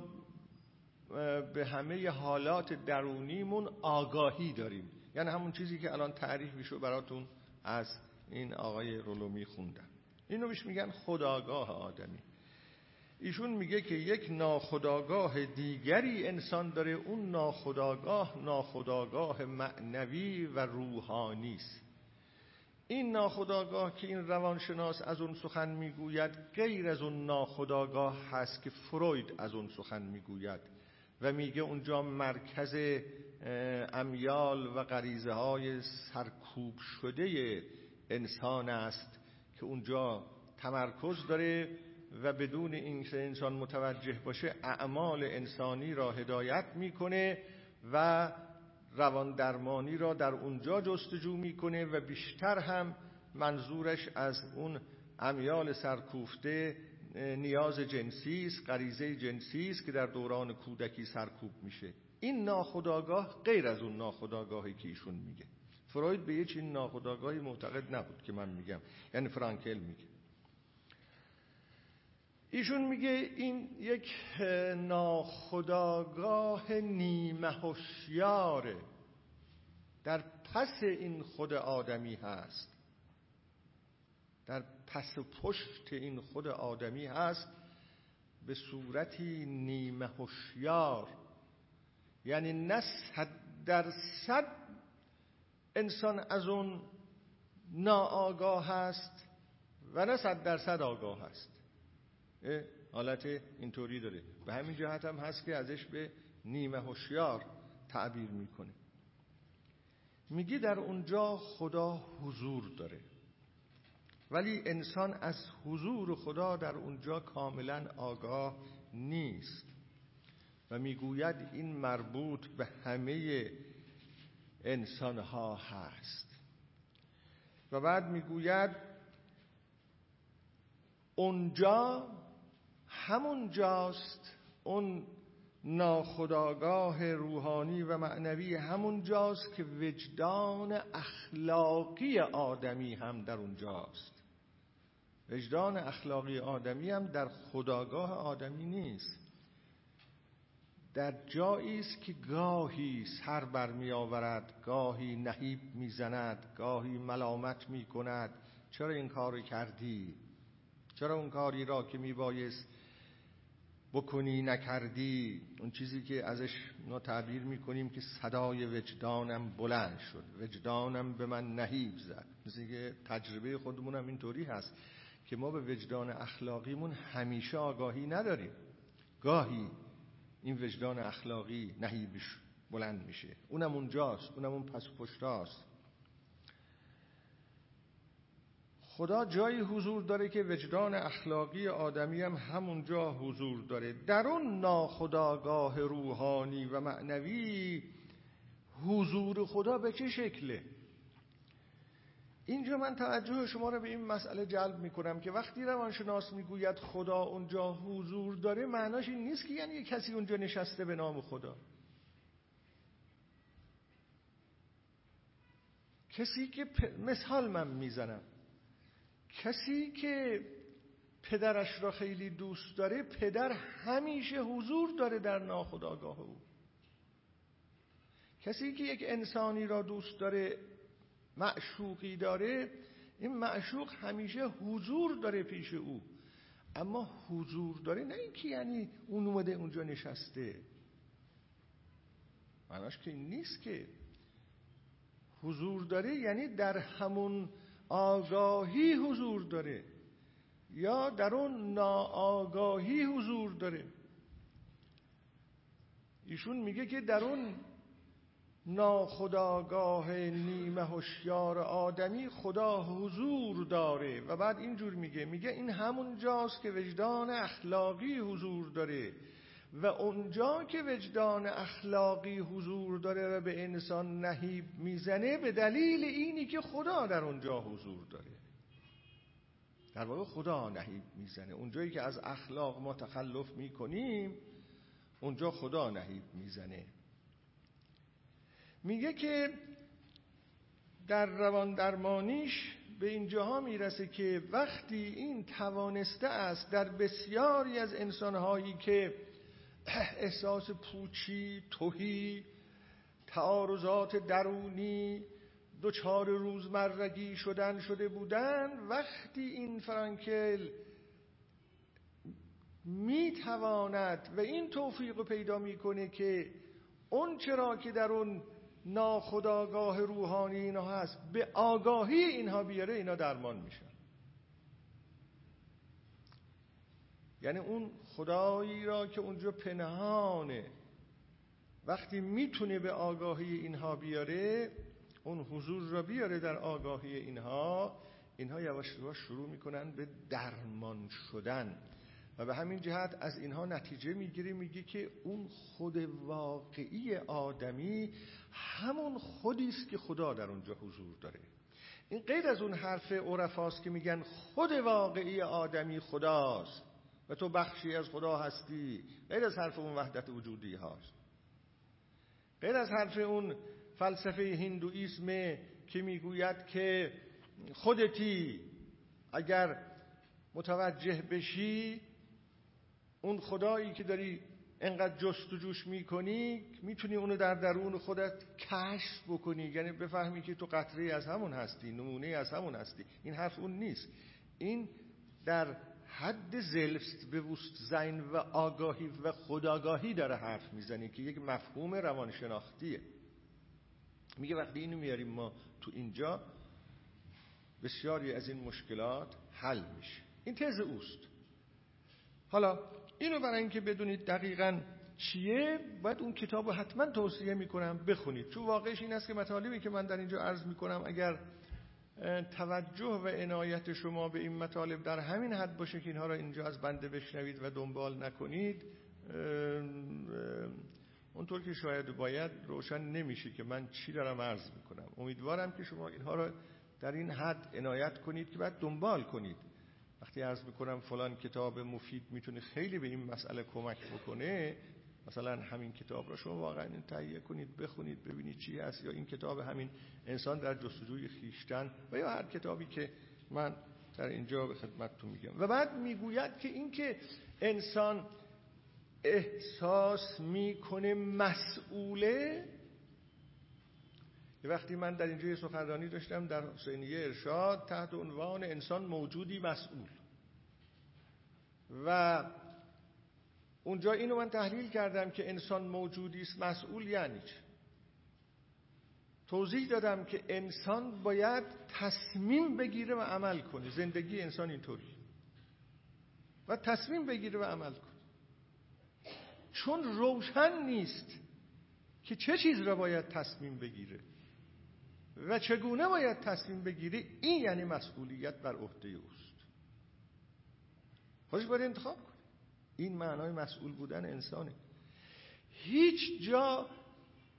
به همه حالات درونیمون آگاهی داریم. یعنی همون چیزی که الان تعریف میشه براتون از این آقای رولومی خوندم. اینو بهش میگن خداگاه آدمی. ایشون میگه که یک ناخداگاه دیگری انسان داره اون ناخداگاه ناخداگاه معنوی و روحانی است. این ناخداگاه که این روانشناس از اون سخن می‌گوید غیر از اون ناخداگاه هست که فروید از اون سخن می‌گوید و میگه اونجا مرکز امیال و غریزه های سرکوب شده انسان است که اونجا تمرکز داره و بدون اینکه انسان متوجه باشه اعمال انسانی را هدایت می‌کنه و روان درمانی را در اونجا جستجو می‌کنه و بیشتر هم منظورش از اون امیال سرکوفته نیاز جنسی است غریزه جنسی است که در دوران کودکی سرکوب میشه. این ناخداگاه غیر از اون ناخداگاهی که ایشون میگه. فروید به یه چین ناخداگاهی معتقد نبود که من میگم. یعنی فرانکل میگه. ایشون میگه این یک ناخداگاه نیمه هوشیاره. در پس این خود آدمی هست. در پس پشت این خود آدمی هست به صورتی نیمه هوشیار. یعنی نه صد در صد انسان از اون ناآگاه هست و نه صد درصد آگاه هست. حالت اینطوری داره. به همین جهت هم هست که ازش به نیمه هوشیار تعبیر می‌کنه. میگه در اونجا خدا حضور داره. ولی انسان از حضور خدا در اونجا کاملا آگاه نیست. و می‌گوید این مربوط به همه انسان ها هست. و بعد می‌گوید اونجا همون جاست اون ناخداگاه روحانی و معنوی همون جاست که وجدان اخلاقی آدمی هم در اونجاست وجدان اخلاقی آدمی هم در خداگاه آدمی نیست. در جایی است که گاهی سر بر می آورد گاهی نهیب می‌زند گاهی ملامت می کند. چرا این کار کردی؟ چرا اون کاری را که می بایست بکنی نکردی اون چیزی که ازش ما تعبیر می‌کنیم که صدای وجدانم بلند شد. وجدانم به من نهیب زد. مثل که تجربه خودمونم اینطوری هست که ما به وجدان اخلاقیمون همیشه آگاهی نداریم. گاهی این وجدان اخلاقی نهیبش بلند میشه. اونم اونجاست. اونم اون پس پشتاست. خدا جایی حضور داره که وجدان اخلاقی آدمی هم همونجا حضور داره. در اون ناخداگاه روحانی و معنوی حضور خدا به چه شکله؟ اینجا من توجه شما رو به این مسئله جلب می‌کنم که وقتی روانشناس می‌گوید خدا اونجا حضور داره معناش این نیست که یعنی کسی اونجا نشسته به نام خدا. کسی که مثال من می‌زنم. کسی که پدرش را خیلی دوست داره پدر همیشه حضور داره در ناخداگاه او. کسی که یک انسانی را دوست داره معشوقی داره این معشوق همیشه حضور داره پیش او. اما حضور داره نه اینکه یعنی اون اومده اونجا نشسته. معناش که نیست که حضور داره یعنی در همون آگاهی حضور داره یا در اون ناآگاهی حضور داره. ایشون میگه که در اون ناخداگاه نیمه هوشیار آدمی خدا حضور داره و بعد اینجور میگه. میگه این همون جاست که وجدان اخلاقی حضور داره. و اونجا که وجدان اخلاقی حضور داره و به انسان نهیب می‌زنه به دلیل اینی که خدا در اونجا حضور داره. در واقع خدا نهیب می‌زنه. اونجایی که از اخلاق ما تخلف می‌کنیم اونجا خدا نهیب می‌زنه. میگه که در روان درمانیش به اینجاها می‌رسه که وقتی این توانسته است در بسیاری از انسانهایی که [CLEARS THROAT] احساس پوچی، توهی، تعارضات درونی دوچار روزمرگی شدن شده بودن وقتی این فرانکل می‌تواند و این توفیق پیدا می‌کنه که اون چرا که در اون ناخداگاه روحانی اینها هست به آگاهی اینها بیاره اینا درمان میشن. یعنی اون خدایی را که اونجا پنهانه وقتی می‌تونه به آگاهی اینها بیاره اون حضور را بیاره در آگاهی اینها اینها یواش یواش شروع می‌کنن به درمان شدن و به همین جهت از اینها نتیجه می‌گیره میگه که اون خود واقعی آدمی همون خودی است که خدا در اونجا حضور داره. این غیر از اون حرف عرفاست که میگن خود واقعی آدمی خداست. و تو بخشی از خدا هستی. غیر از حرف اون وحدت وجودی هاست. غیر از حرف اون فلسفه هندویسم که می‌گوید که خودتی اگر متوجه بشی اون خدایی که داری انقدر جوش می‌کنی می‌تونی اونو در درون خودت کشف بکنی. یعنی بفهمی که تو قطره از همون هستی نمونه از همون هستی. این حرف اون نیست. این در حد زلفست زین و آگاهی و خداگاهی داره حرف می‌زنی که یک مفهوم روانشناختیه. میگه وقتی اینو میاریم ما تو اینجا بسیاری از این مشکلات حل میشه. این تز اوست. حالا اینو برای اینکه بدونید دقیقا چیه باید اون کتاب رو حتما توصیه می‌کنم بخونید. چون واقعش این است که مطالبی که من در اینجا عرض می‌کنم اگر توجه و عنایت شما به این مطالب در همین حد باشه که اینها را اینجا از بنده بشنوید و دنبال نکنید. اونطور که شاید باید روشن نمیشه که من چی دارم عرض می‌کنم. امیدوارم که شما اینها را در این حد عنایت کنید که بعد دنبال کنید. وقتی عرض می‌کنم فلان کتاب مفید می‌تونه خیلی به این مسئله کمک بکنه مثلا همین کتاب را شما واقعا تهیه کنید بخونید ببینید چی هست یا این کتاب همین انسان در جستجوی خیشتن و یا هر کتابی که من در اینجا به خدمتتون میگم. و بعد می‌گوید که اینکه انسان احساس می‌کنه مسئوله یه وقتی من در اینجا سخنرانی داشتم در حسینیه ارشاد تحت عنوان انسان موجودی مسئول. و اونجا اینو من تحلیل کردم که انسان موجودی است مسئول یعنی چه توضیح دادم که انسان باید تصمیم بگیره و عمل کنه. زندگی انسان اینطوری و تصمیم بگیره و عمل کنه. چون روشن نیست که چه چیز را باید تصمیم بگیره و چگونه باید تصمیم بگیره این یعنی مسئولیت بر عهده اوست. خودش باید انتخاب این معنای مسئول بودن انسانه. هیچ جا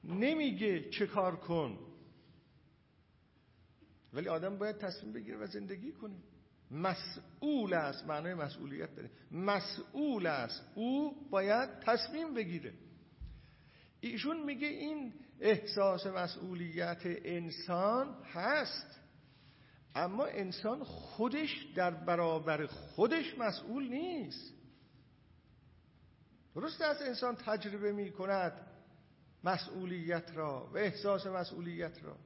نمیگه چه کار کن. ولی آدم باید تصمیم بگیره و زندگی کنه. مسئول است معنای مسئولیت داره. مسئول است. او باید تصمیم بگیره. ایشون میگه این احساس مسئولیت انسان هست. اما انسان خودش در برابر خودش مسئول نیست. درست است انسان تجربه می کند مسئولیت را و احساس مسئولیت را.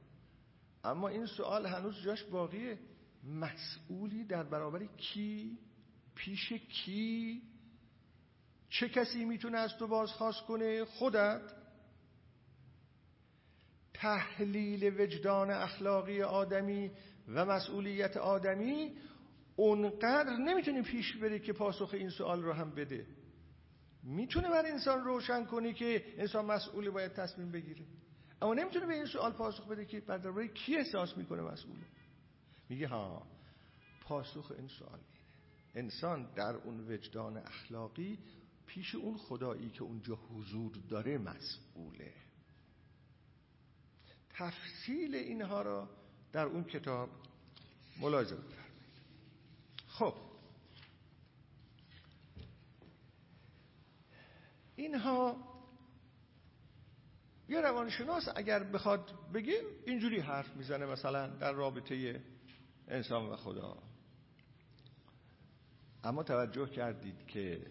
اما این سوال هنوز جاش باقیه. مسئولی در برابر کی؟ پیش کی؟ چه کسی می‌تونه از تو بازخواست کنه؟ خودت. تحلیل وجدان اخلاقی آدمی و مسئولیت آدمی اونقدر نمی‌تونه پیش بره که پاسخ این سوال رو هم بده. می‌تونه بر انسان روشن کنی که انسان مسئولی باید تصمیم بگیره. اما نمی‌تونه به این سوال پاسخ بده که بر درباره کی احساس می‌کنه مسئوله. میگه ها پاسخ این سوال انسان در اون وجدان اخلاقی پیش اون خدایی که اونجا حضور داره مسئوله. تفصیل اینها را در اون کتاب ملاحظه بفرمایید. خب اینها یه روانشناس اگر بخواد بگه اینجوری حرف می‌زنه مثلا در رابطه انسان و خدا. اما توجه کردید که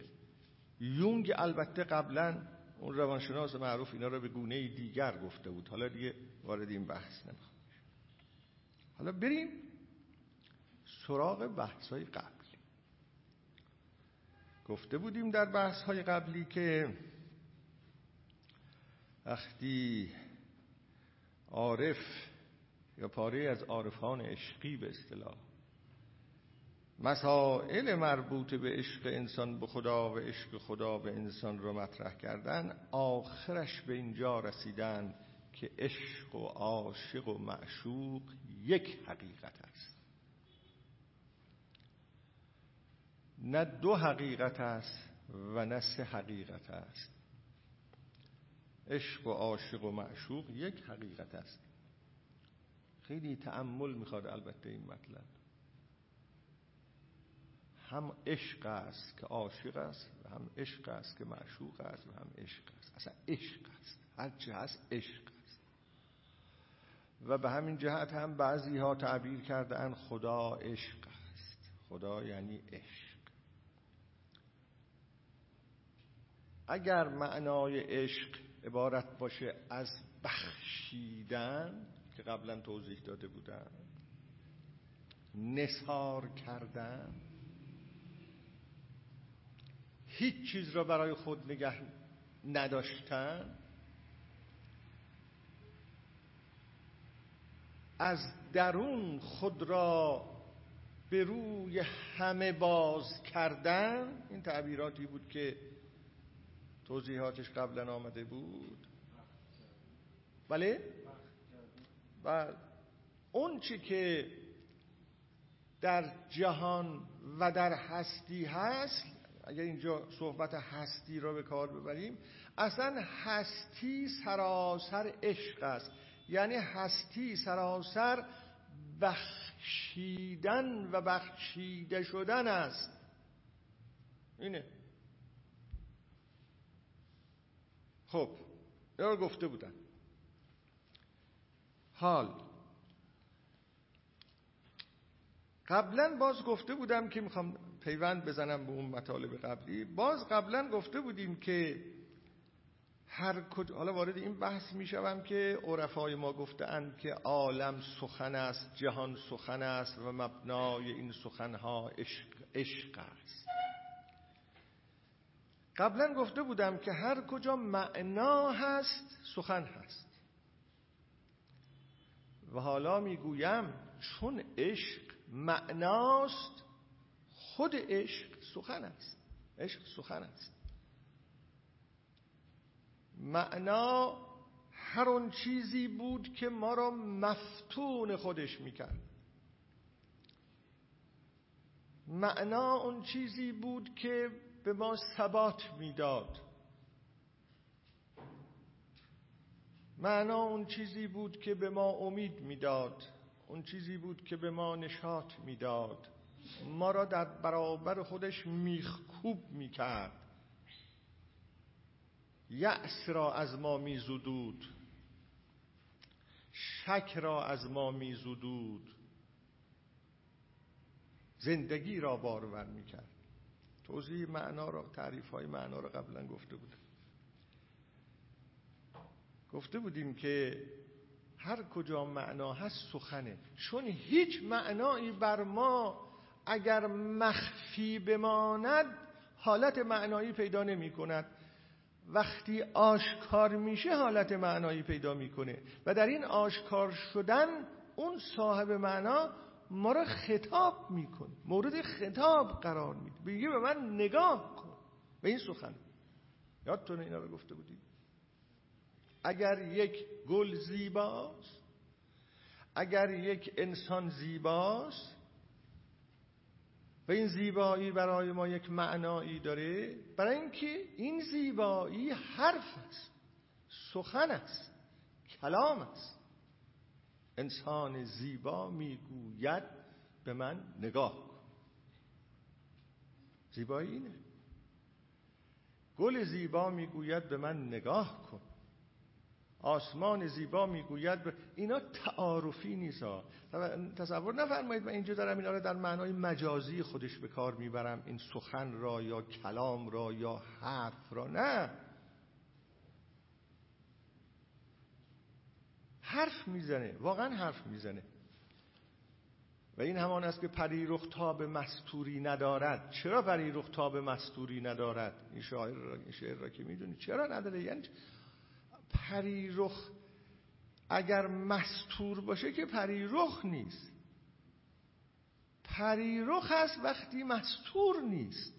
یونگ البته قبلا اون روانشناس معروف اینا رو به گونه دیگر گفته بود. حالا دیگه وارد این بحث نمی‌خوام. حالا بریم سراغ بحث های قبلی گفته بودیم در بحث های قبلی که وقتی عارف یا پاره از عارفان عشقی به اصطلاح مسائل مربوط به عشق انسان به خدا و عشق خدا به انسان رو مطرح کردن آخرش به اینجا رسیدن که عشق و عاشق و معشوق یک حقیقت است. نه دو حقیقت است و نه سه حقیقت است. عشق و عاشق و معشوق یک حقیقت است. خیلی تأمل می‌خواد البته این مطلب. هم عشق است که عاشق است و هم عشق است که معشوق است و هم عشق است. اصلا عشق است. هر چه هست عشق است. و به همین جهت هم بعضی ها تعبیر کردن خدا عشق است. خدا یعنی عشق. اگر معنای عشق عبارت باشه از بخشیدن که قبلا توضیح داده بودم نثار کردن هیچ چیز را برای خود نگه نداشتن از درون خود را به روی همه باز کردن این تعبیراتی بود که توضیحاتش قبلا آمده بود؟ بله؟ و اون چی که در جهان و در هستی هست اگر اینجا صحبت هستی را به کار ببریم اصلا هستی سراسر عشق است. یعنی هستی سراسر بخشیدن و بخشیده شدن است. اینه. خب یا گفته بودن. حال. قبلا باز گفته بودم که می‌خوام پیوند بزنم به اون مطالب قبلی. باز قبلا گفته بودیم که هر کجا حالا وارد این بحث می‌شوم که عرفای ما گفتند که عالم سخن است جهان سخن است و مبنای این سخنها عشق عشق است. قبلا گفته بودم که هر کجا معنا هست سخن هست. و حالا می‌گویم چون عشق معناست خود عشق سخن است. عشق سخن است. معنا هر اون چیزی بود که ما را مفتون خودش می‌کرد. معنا اون چیزی بود که به ما ثبات می‌داد. معنا اون چیزی بود که به ما امید می‌داد اون چیزی بود که به ما نشاط می‌داد. ما را در برابر خودش میخکوب می‌کرد. یأس را از ما میزدود. شک را از ما میزدود. زندگی را بارور می‌کرد. توضیح معنا را تعریف های معنا را قبلا گفته بودم. گفته بودیم که هر کجا معنا هست سخنه. چون هیچ معنایی بر ما اگر مخفی بماند حالت معنایی پیدا نمی کند. وقتی آشکار میشه حالت معنایی پیدا می‌کنه. و در این آشکار شدن اون صاحب معنا ما را خطاب می‌کنه مورد خطاب قرار میده. بگه به من نگاه کن. به این سخن. یادتونه اینا رو گفته بودیم اگر یک گل زیباست اگر یک انسان زیباست و این زیبایی برای ما یک معنایی داره. برای اینکه این زیبایی حرف است سخن است کلام است. انسان زیبا می‌گوید به من نگاه کن. زیبایی اینه. گل زیبا می‌گوید به من نگاه کن. آسمان زیبا می‌گوید اینا تعارفی نیست تصور نفرمایید من اینجا دارم اینا رو در معنای مجازی خودش به کار می‌برم. این سخن را یا کلام را یا حرف را. نه. حرف می‌زنه واقعا حرف می‌زنه. و این همان است که پری تاب مستوری ندارد. چرا پری تاب مستوری ندارد؟ این شاعر را, این شعر را که می‌دونی چرا نداره؟ یعنی پری رخ اگر مستور باشه که پری رخ نیست. پری رخ هست وقتی مستور نیست.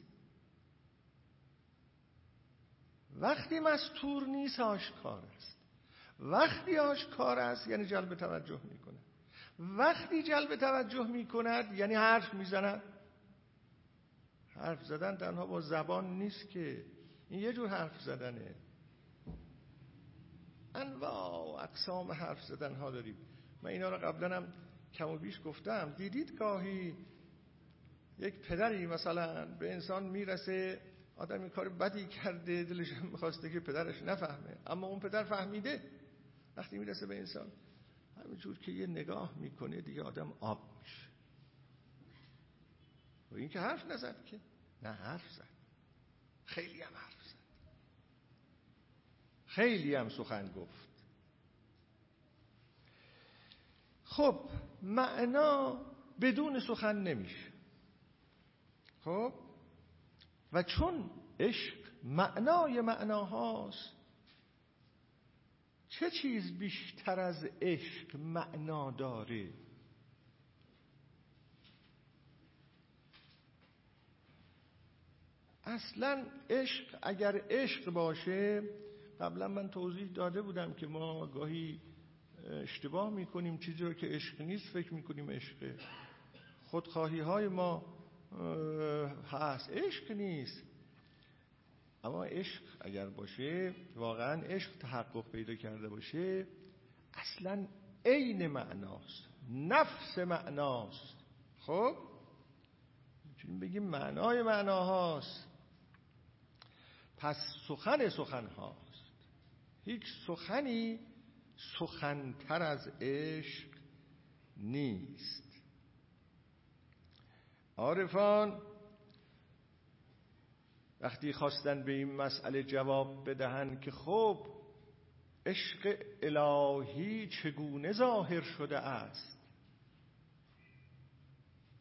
وقتی مستور نیست آشکار است. وقتی آشکار است یعنی جلب توجه می‌کنه وقتی جلب توجه می‌کند یعنی حرف می‌زند. حرف زدن تنها با زبان نیست که. این یه جور حرف زدنه. انواع و اقسام حرف زدن ها داریم. من اینا رو قبلا هم کم و بیش گفتم. دیدید گاهی یک پدری مثلا به انسان می‌رسه آدم کار بدی کرده دلش می‌خواسته که پدرش نفهمه. اما اون پدر فهمیده. وقتی می‌رسه به انسان. همینجور که یه نگاه می‌کنه دیگه آدم آب میشه. و این که حرف نزد که. نه حرف زد. خیلی هم حرف خیلی هم سخن گفت. خب معنا بدون سخن نمیشه. خب؟ و چون عشق معنای معناهاست چه چیز بیشتر از عشق معنا داره؟ اصلا عشق اگر عشق باشه قبلا من توضیح داده بودم که ما گاهی اشتباه می‌کنیم چیزی رو که عشق نیست فکر می‌کنیم عشقه خودخواهی های ما هست. عشق نیست. اما عشق اگر باشه واقعا عشق تحقق پیدا کرده باشه اصلا عین معناست نفس معناست. خب؟ می‌تونیم بگیم معنای معناهاست. پس سخن سخن ها هیچ سخنی سخنتر از عشق نیست. عارفان وقتی خواستن به این مسئله جواب بدهند که خب عشق الهی چگونه ظاهر شده است؟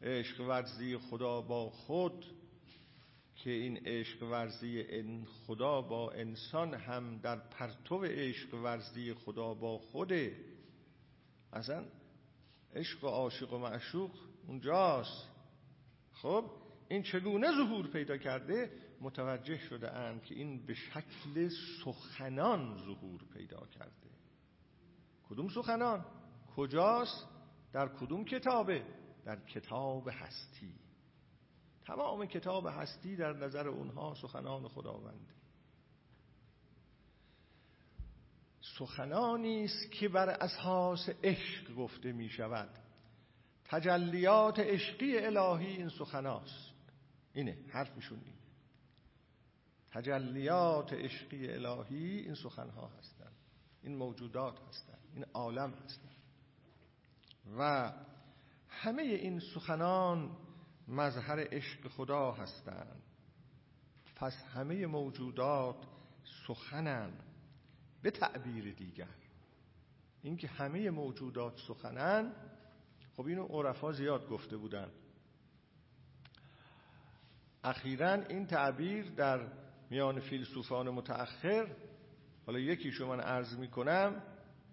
عشق ورزی خدا با خود که این عشق ورزی خدا با انسان هم در پرتو عشق ورزی خدا با خوده. اصلا عشق و عاشق و معشوق اونجاست. خب این چگونه ظهور پیدا کرده؟ متوجه شده اند که این به شکل سخنان ظهور پیدا کرده. کدوم سخنان؟ کجاست؟ در کدوم کتابه؟ در کتاب هستی. تمام کتاب هستی در نظر اونها سخنان خداونده سخنانی است که بر اساس عشق گفته می شود. تجلیات عشقی الهی این سخناست. اینه حرفشون اینه. تجلیات عشقی الهی این سخنها هستند. این موجودات هستند. این عالم هستند. و همه این سخنان مظهر عشق خدا هستند. پس همه موجودات سخنند به تعبیر دیگر. اینکه همه موجودات سخنن خب اینو عرفا زیاد گفته بودن. اخیرا این تعبیر در میان فیلسوفان متأخر حالا یکیشو من عرض می کنم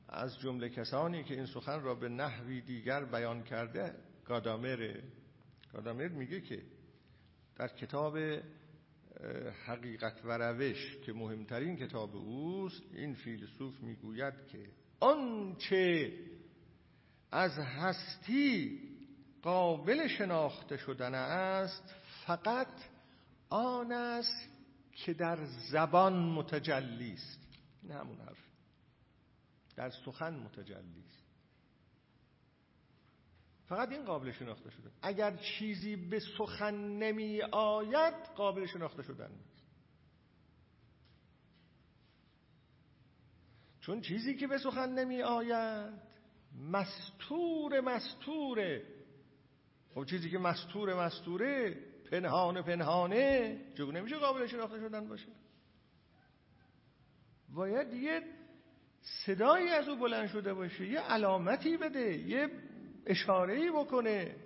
از جمله کسانی که این سخن را به نحوی دیگر بیان کرده گادامره گادامر میگه که در کتاب حقیقت و روش که مهمترین کتاب اوست این فیلسوف می‌گوید که آنچه از هستی قابل شناخته شدن است فقط آن است که در زبان متجلی است. این همون حرف. در سخن متجلی است. فقط این قابل شناخته شده. اگر چیزی به سخن نمی آید قابل شناخته شدن نیست. چون چیزی که به سخن نمی آید مستور مستوره. خب چیزی که مستور مستوره پنهان پنهانه چون نمیشه قابل شناخته شدن باشه. باید یه صدایی از او بلند شده باشه یه علامتی بده یه اشاره بکنه.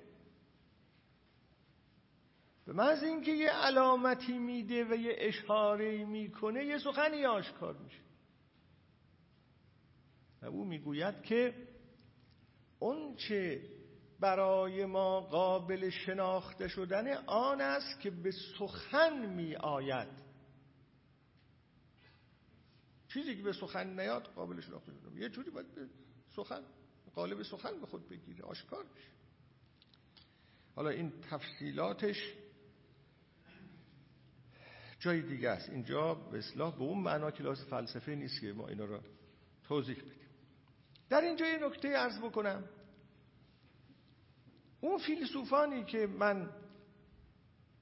به محض اینکه یه علامتی میده و یه اشاره می‌کنه یه سخنی آشکار میشه. و او می‌گوید که اون چه برای ما قابل شناخته شدن آن است که به سخن می آید. چیزی که به سخن نیاد قابل شناخته شدن. یه جوری باید به سخن قالب سخن به خود بگیره. آشکار بشه حالا این تفصیلاتش جای دیگه است. اینجا به اصلاح به اون معنا کلاس فلسفه نیست که ما اینا رو توضیح بدیم. در اینجا یه نکته ارز بکنم. اون فیلسوفانی که من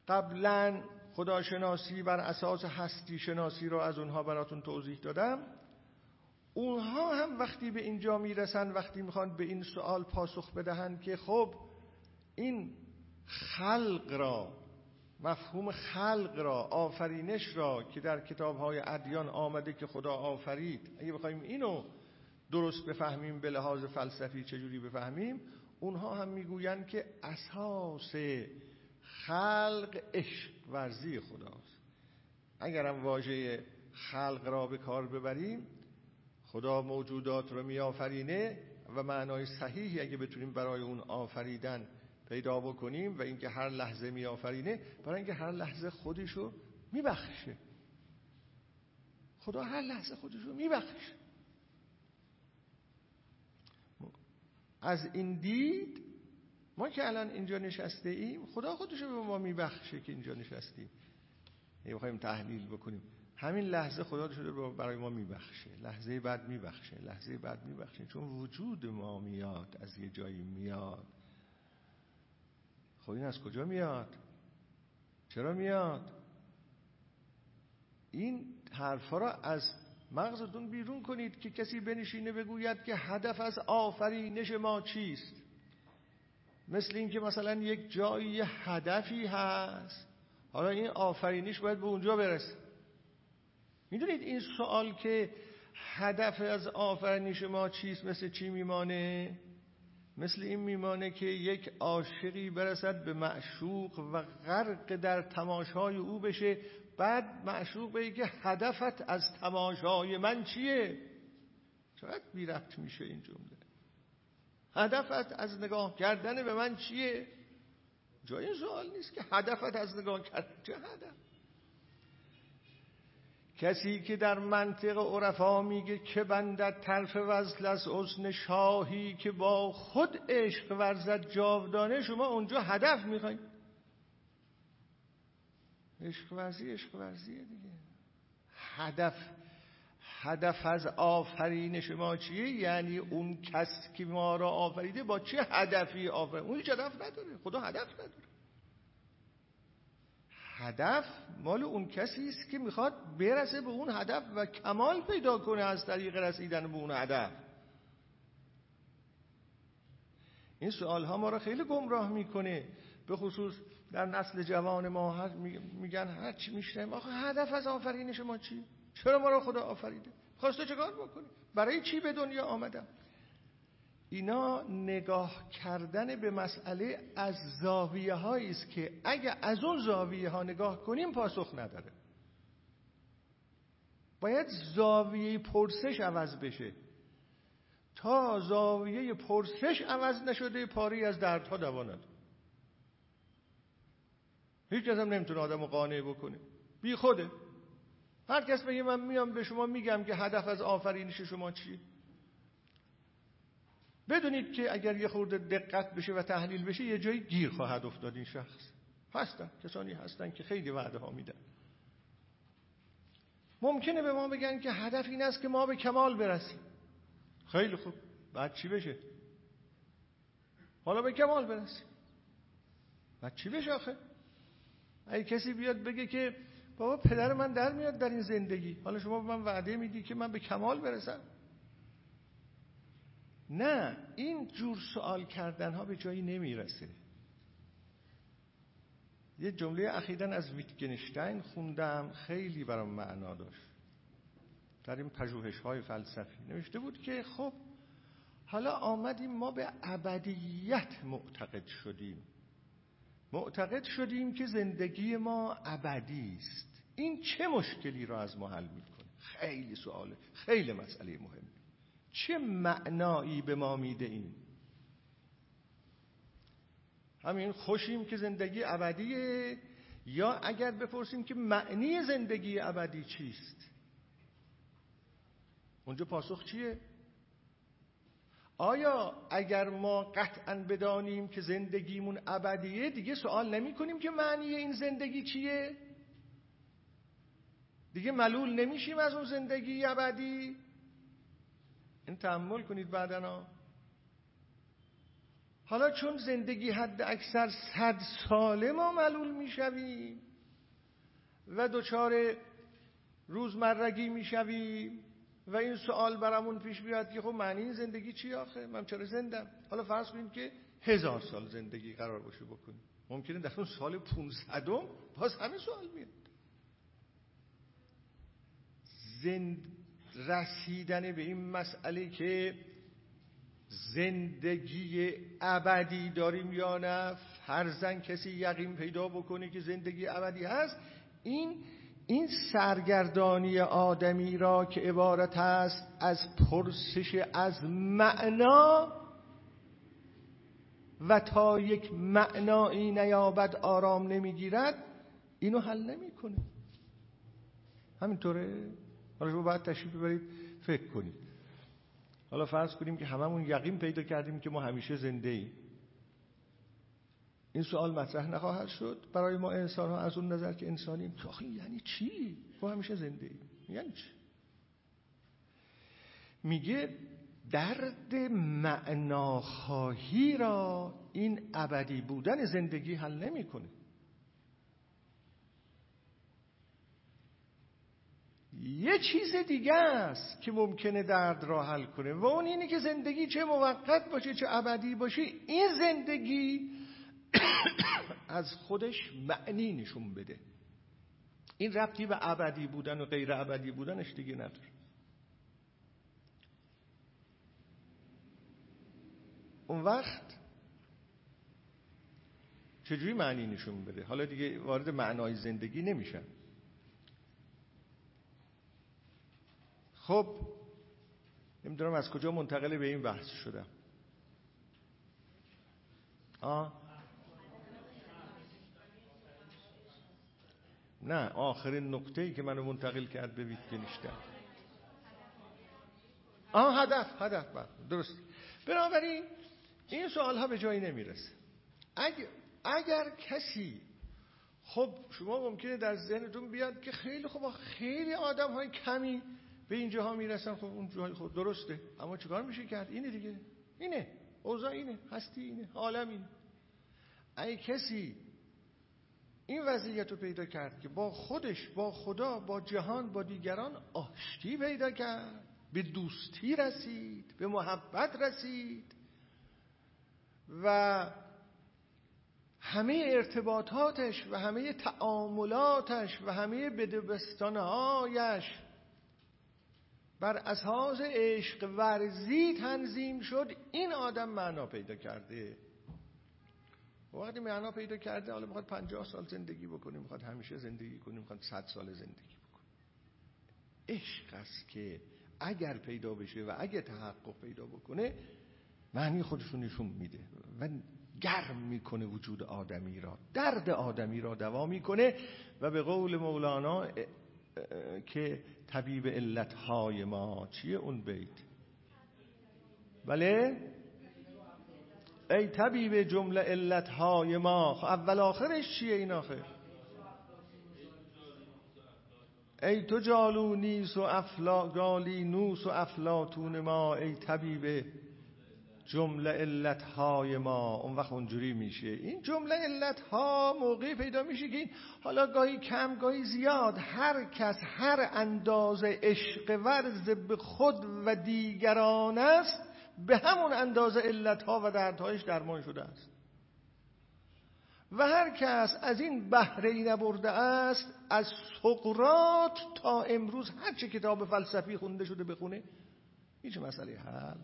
قبلا خداشناسی بر اساس هستی شناسی رو از اونها براتون توضیح دادم اونها هم وقتی به اینجا می‌رسن وقتی می‌خوان به این سوال پاسخ بدهند که خب این خلق را مفهوم خلق را آفرینش را که در کتاب های ادیان آمده که خدا آفرید اگه بخوایم اینو درست بفهمیم به لحاظ فلسفی چجوری بفهمیم اونها هم می‌گویند که اساس خلق عشق ورزی خداست. اگرم واژه خلق را به کار ببریم خدا موجودات رو میآفرینه و معنای صحیحی اگه بتونیم برای اون آفریدن پیدا بکنیم و اینکه هر لحظه میآفرینه برای اینکه هر لحظه خودشو میبخشه. خدا هر لحظه خودشو میبخشه. از این دید ما که الان اینجا نشسته ایم خدا خودشو به ما میبخشه که اینجا نشستیم. می‌خوایم تحلیل بکنیم. همین لحظه خدا شده برای ما میبخشه. لحظه بعد میبخشه. لحظه بعد میبخشه. چون وجود ما میاد از یه جایی میاد. خب این از کجا میاد؟ چرا میاد؟ این حرفا را از مغزتون بیرون کنید که کسی بنشینه بگوید که هدف از آفرینش ما چیست. مثل اینکه مثلا یک جایی هدفی هست حالا این آفرینش باید به اونجا برسه. می‌دونید این سوال که هدف از آفرینش ما چیست مثل چی میمانه؟ مثل این میمانه که یک عاشقی برسد به معشوق و غرق در تماشای او بشه بعد معشوق بگه هدفت از تماشای من چیه؟ چقدر بی میشه این جمله. هدفت از نگاه کردن به من چیه؟ جای سوال نیست که هدفت از نگاه کردن. چه هدف؟ کسی که در منطق عرفا میگه که بندد طرف وزل از حسن شاهی که با خود عشق ورزد جاودانه شما اونجا هدف می‌خواین عشق ورزی عشق دیگه. هدف هدف از آفرین شما چیه؟ یعنی اون کس که ما را آفریده با چه هدفی آفرین؟ اون هیچ هدف نداره. خدا هدف نداره. هدف مال اون کسی است که می‌خواد برسه به اون هدف و کمال پیدا کنه از طریق رسیدن به اون هدف. این سوال ها ما را خیلی گمراه می‌کنه. به خصوص در نسل جوان ما میگن هر چی میشنیم آخه هدف از آفرینش ما چی؟ چرا ما را خدا آفریده؟ خواسته چکار بکنی؟ برای چی به دنیا آمدم؟ اینا نگاه کردن به مسئله از زاویه هایی است که اگه از اون زاویه ها نگاه کنیم پاسخ نداره. باید زاویه پرسش عوض بشه. تا زاویه پرسش عوض نشده پاری از دردها دواند هیچ کس هم نمی‌تونه آدم قانع بکنه. بی خوده. هر کس بگه من میام به شما میگم که هدف از آفرینش شما چیه بدونید که اگر یه خورده دقت بشه و تحلیل بشه یه جایی گیر خواهد افتاد این شخص. هستن. کسانی هستن که خیلی وعده ها میدن. ممکنه به ما بگن که هدف این است که ما به کمال برسیم. خیلی خوب. بعد چی بشه؟ حالا به کمال برسیم. بعد چی بشه آخه؟ اگه کسی بیاد بگه که بابا پدر من در میاد در این زندگی. حالا شما به من وعده میدی که من به کمال برسم؟ نه این جور سوال کردن ها به جایی نمی‌رسه. یه جمله اخیرا از ویتگنشتاین خوندم خیلی برام معنا داشت. در این پژوهش های فلسفی. نوشته بود که خب حالا آمدیم ما به ابدیت معتقد شدیم. معتقد شدیم که زندگی ما ابدی است. این چه مشکلی را از ما حل می‌کنه؟ خیلی سواله. خیلی مسئله مهم چه معنایی به ما میده این؟ همین خوشیم که زندگی ابدیه یا اگر بپرسیم که معنی زندگی ابدی چیست؟ اونجا پاسخ چیه؟ آیا اگر ما قطعا بدانیم که زندگیمون ابدیه دیگه سوال نمی کنیم که معنی این زندگی چیه؟ دیگه ملول نمیشیم از اون زندگی ابدی؟ این تحمل کنید بعدنا حالا چون زندگی حد اکثر صد ساله ما ملول می‌شویم و دچار روزمرگی می‌شویم و این سوال برامون پیش بیاد که خب معنی این زندگی چی آخه؟ من چرا زندم؟ حالا فرض کنیم که هزار سال زندگی قرار باشه بکنیم. ممکنه در اون سال 500 باز همین سوال میاد. زند رسیدن به این مسئله که زندگی ابدی داریم یا نه فرزن کسی یقین پیدا بکنه که زندگی ابدی هست این این سرگردانی آدمی را که عبارت است از پرسش از معنا و تا یک معنایی نیابد آرام نمی‌گیرد اینو حل نمی‌کنه. همینطوره؟ حالا شما باید تشریف ببرید فکر کنید. حالا فرض کنیم که هممون یقین پیدا کردیم که ما همیشه زنده ایم. این سوال مطرح نخواهد شد برای ما انسان ها از اون نظر که انسانیم که یعنی چی؟ ما همیشه زنده ایم یعنی چی؟ میگه درد معناخواهی را این ابدی بودن زندگی حل نمی‌کنه یه چیز دیگه است که ممکنه درد را حل کنه و اون اینه که زندگی چه موقت باشه چه ابدی باشه این زندگی از خودش معنی نشون بده. این ربطی به ابدی بودن و غیر ابدی بودنش دیگه نداره. اون وقت چجوری معنی نشون بده؟ حالا دیگه وارد معنای زندگی نمیشن خب نمی‌دونم از کجا منتقل به این بحث شدم. آه نه آخرین نقطه ای که منو منتقل کرد به ویتگنشتن آه هدف هدف بله درست. بنابراین این سوال ها به جایی نمی‌رسه. اگر, اگر کسی خب شما ممکنه در ذهنتون بیاد که خیلی خب خیلی آدم های کمی به این جاها می‌رسن. خب اون جاهای خود درسته. اما چیکار میشه کرد؟ اینه دیگه. اینه. اوضاع اینه. هستی اینه. عالم اینه. اگه کسی این وضعیت رو پیدا کرد که با خودش با خدا با جهان با دیگران آشتی پیدا کرد. به دوستی رسید به محبت رسید. و همه ارتباطاتش و همه تعاملاتش و همه بدبستانهایش بر اساس عشق ورزی تنظیم شد. این آدم معنا پیدا کرده. وقتی معنا پیدا کرده حالا می‌خواد پنجاه سال زندگی بکنه می‌خواد همیشه زندگی کنه می‌خواد صد سال زندگی بکنه. عشق است که اگر پیدا بشه و اگر تحقق پیدا بکنه معنی خودشون نشون میده و گرم می‌کنه وجود آدمی را. درد آدمی را دوا می‌کنه و به قول مولانا که طبیب علتهای ما چیه؟ اون بیت. بله؟ ای طبیب جمله علتهای ما خب اول آخرش چیه این آخر؟ ای تو جالونیس و افلا گالینوس و افلاتون ما ای طبیب جمله علتهای ما. اون وقت اونجوری میشه. این جمله علتها موقعی پیدا میشه که این حالا گاهی کم گاهی زیاد هر کس هر اندازه عشق ورز به خود و دیگران است. به همون اندازه علتها و دردهایش درمان شده است. و هر کس از این بهره ای نبرده است از سقرات تا امروز هر چه کتاب فلسفی خونده شده بخونه هیچ مسئله حل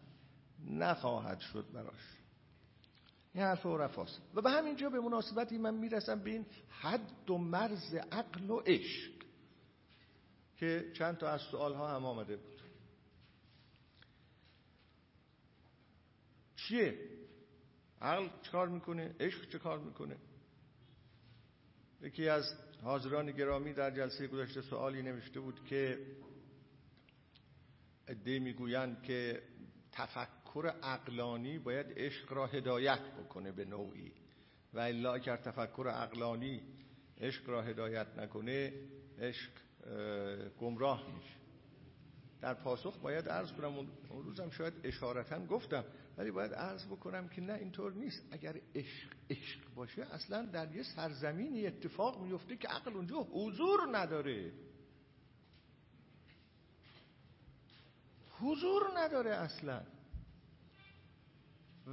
نخواهد شد براش. این حرف عرفاست و به همینجا به مناسبتی من می‌رسم به این حد و مرز عقل و عشق که چند تا از سوال ها هم آمده بود. چیه؟ عقل چه کار می‌کنه؟ عشق چه کار می‌کنه؟ یکی از حاضران گرامی در جلسه گذشته سوالی نوشته بود که ادهی می‌گویند که تفکر عقلانی باید عشق را هدایت بکنه به نوعی و الا اگر تفکر عقلانی عشق را هدایت نکنه عشق گمراه میشه در پاسخ باید عرض کنم اون روزم شاید اشارتا گفتم ولی باید عرض بکنم که نه اینطور نیست. اگر عشق عشق باشه اصلا در یه سرزمینی اتفاق میفته که عقل اونجا حضور نداره. حضور نداره اصلا.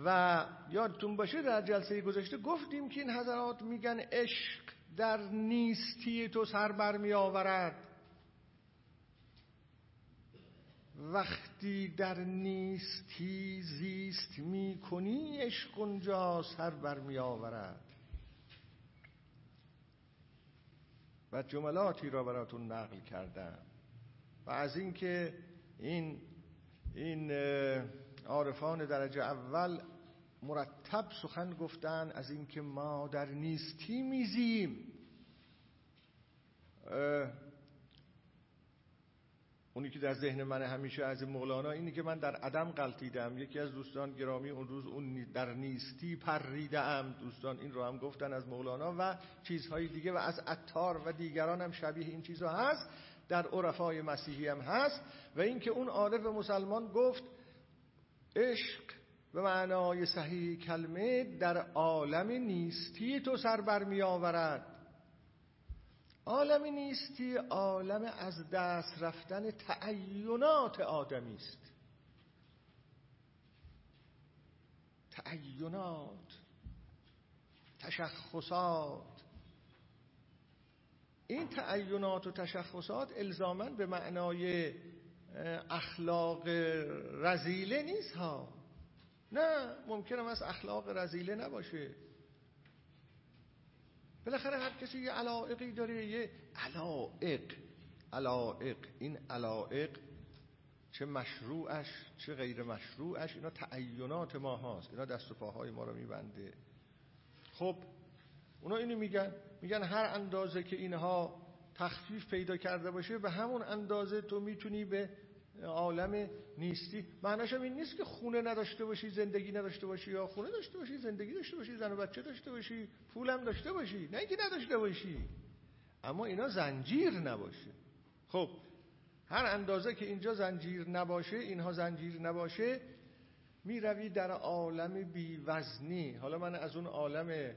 و یادتون باشه در جلسه گذشته گفتیم که این حضرات میگن عشق در نیستی تو سر بر می آورد وقتی در نیستی زیست می کنی عشق اونجا سر بر می آورد و جملاتی را براتون نقل کردم. و از اینکه این این عارفان درجه اول مرتب سخن گفتن از اینکه ما در نیستی میزیم اونی که در ذهن من همیشه از مولانا اینی که من در عدم قلتیدم یکی از دوستان گرامی اون روز اون در نیستی پریدم دوستان این رو هم گفتن از مولانا و چیزهای دیگه و از عطار و دیگران هم شبیه این چیزها هست در عرفای مسیحی هم هست. و اینکه اون عارف مسلمان گفت عشق به معنای صحیح کلمه در عالم نیستی تو سر بر می آورد عالم نیستی عالم از دست رفتن تعینات آدمی است. تعینات تشخصات. این تعینات و تشخصات الزاما به معنای اخلاق رزیله نیست ها. نه ممکنه از اخلاق رزیله نباشه. بالاخره هر کسی یه علائقی داره یه علائق. علائق. این علائق چه مشروعش چه غیر مشروعش اینا تعینات ما هاست. اینا دست و پاهای ما رو میبنده. خب اونا اینو میگن. میگن هر اندازه که اینها تخفیف پیدا کرده باشه به همون اندازه تو می‌تونی به عالم نیستی. معناش این نیست که خونه نداشته باشی زندگی نداشته باشی یا خونه داشته باشی زندگی داشته باشی زن و بچه داشته باشی پولم داشته باشی نه اینکه نداشته باشی. اما اینا زنجیر نباشه. خب هر اندازه که اینجا زنجیر نباشه اینها زنجیر نباشه می‌روی در عالم بیوزنی. حالا من از اون عالم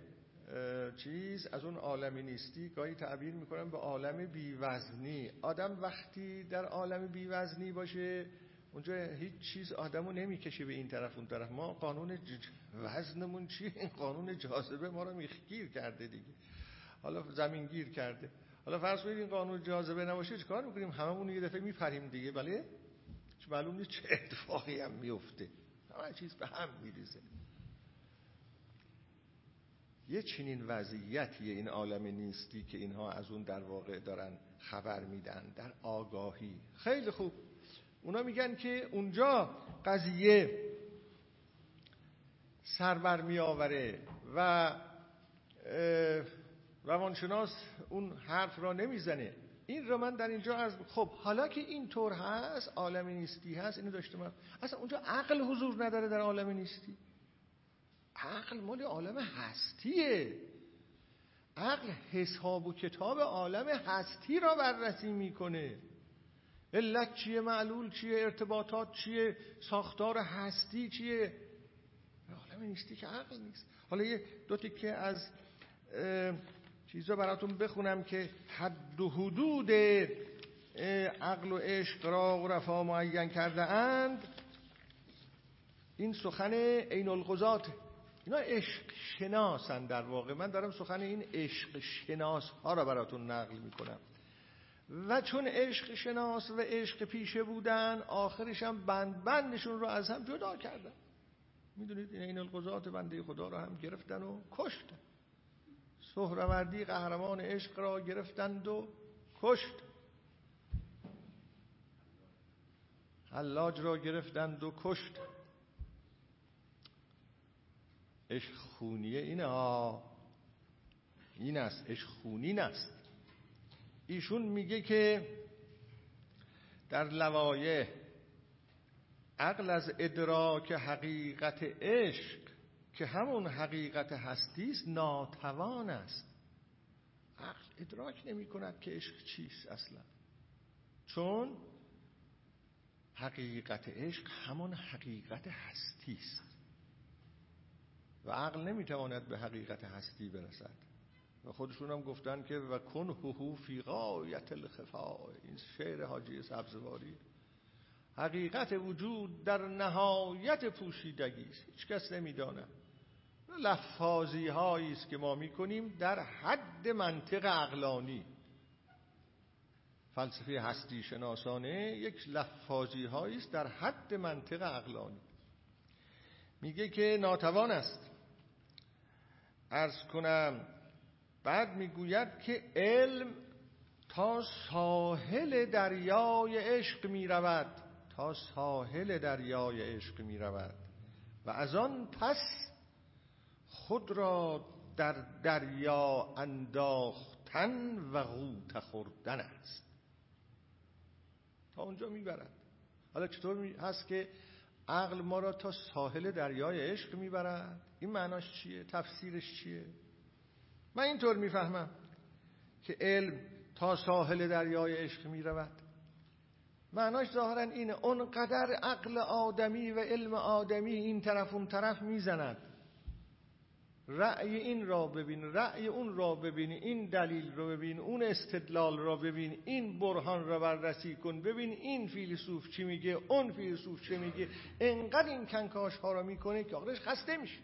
چیز از اون عالمی نیستی گاهی تعبیر می‌کنم به عالم بیوزنی. آدم وقتی در عالم بیوزنی باشه اونجا هیچ چیز آدمو نمی‌کشه به این طرف اون طرف. ما قانون وزنمون چیه؟ این [LAUGHS] قانون جاذبه ما رو میخگیر کرده دیگه. حالا زمین گیر کرده. حالا فرض کنید این قانون جاذبه نباشه چیکار می‌کنیم؟ هممون یه دفعه میپریم دیگه. بله؟ معلوم نیست چه اتفاقی هم میفته همه چیز به هم میریزه. یه چنین وضعیتی این عالم نیستی که اینها از اون در واقع دارن خبر میدن در آگاهی. خیلی خوب. اونا میگن که اونجا قضیه سربر می آوره و روانشناس اون حرف را نمی‌زنه. این رو من در اینجا از خب حالا که این طور هست عالم نیستی هست اینو داشته من اصلا اونجا عقل حضور نداره در عالم نیستی. عقل مال عالم هستیه. عقل حساب و کتاب عالم هستی را بررسی می‌کنه. علت چیه؟ معلول چیه؟ ارتباطات چیه؟ ساختار هستی چیه؟ عالم نیستی که عقل نیست. حالا یه دو تکه از چیزا براتون بخونم که حد و حدود عقل و عشق را و رفا معین کرده اند این سخن عین القضات اینا عشق شناسن در واقع. من دارم سخن این عشق شناس ها را براتون نقل می‌کنم. و چون عشق شناس و عشق پیشه بودن آخرش هم بند بندشون رو از هم جدا کردن. می‌دونید این این القضات بنده خدا را هم گرفتن و کشتن. سهروردی قهرمان عشق را گرفتند و کشت. حلاج را گرفتند و کشت. عشق خونیه اینه ها این است عشق خونین است ایشون میگه که در لوایه عقل از ادراک حقیقت عشق که همون حقیقت هستی است ناتوان است. عقل ادراک نمی کند که عشق چیست اصلا. چون حقیقت عشق همون حقیقت هستی است. و عقل نمی‌تواند به حقیقت هستی برسد. و خودشون هم گفتن که و کن هو فی غایت الخفا این شعر حاجی سبزواری. حقیقت وجود در نهایت پوشیدگی است. هیچ کس نمی‌داند. لفاظی هایی است که ما می‌کنیم در حد منطق عقلانی. فلسفه هستی شناسانه یک لفاظی هایی است در حد منطق عقلانی. میگه که ناتوان است. ارز کنم بعد می‌گوید که علم تا ساحل دریای عشق می‌رود. تا ساحل دریای عشق می‌رود. و از آن پس خود را در دریا انداختن و غوت خوردن است. تا اونجا می‌برد. حالا چطور هست که عقل ما را تا ساحل دریای عشق می‌برد. این معناش چیه؟ تفسیرش چیه؟ من اینطور می‌فهمم که علم تا ساحل دریای عشق می‌رود. معناش ظاهرا اینه. اونقدر عقل آدمی و علم آدمی این طرف اون طرف می‌زند. رأی این را ببین رأی اون را ببین این دلیل را ببین اون استدلال را ببین این برهان را بررسی کن ببین این فیلسوف چی میگه اون فیلسوف چی میگه. انقدر این کنکاش ها را می‌کنه که آخرش خسته میشه.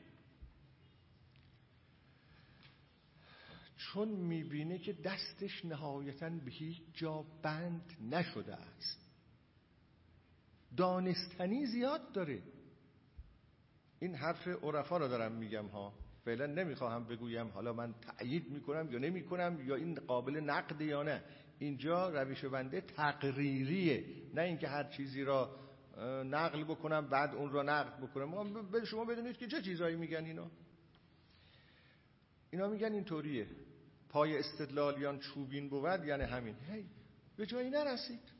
چون می‌بینه که دستش نهایتا به هیچ جا بند نشده است. دانستنی زیاد داره. این حرف عرفا رو دارم میگم ها. فعلا نمی‌خواهم بگویم حالا من تأیید می‌کنم یا نمی‌کنم یا این قابل نقد یا نه. اینجا روش بنده تقریریه. نه اینکه هر چیزی را نقل بکنم بعد اون را نقد بکنم. شما بدونید که چه چیزایی میگن اینا. اینا میگن اینطوریه. پای استدلالیان چوبین بود یعنی همین. هی به جایی نرسید.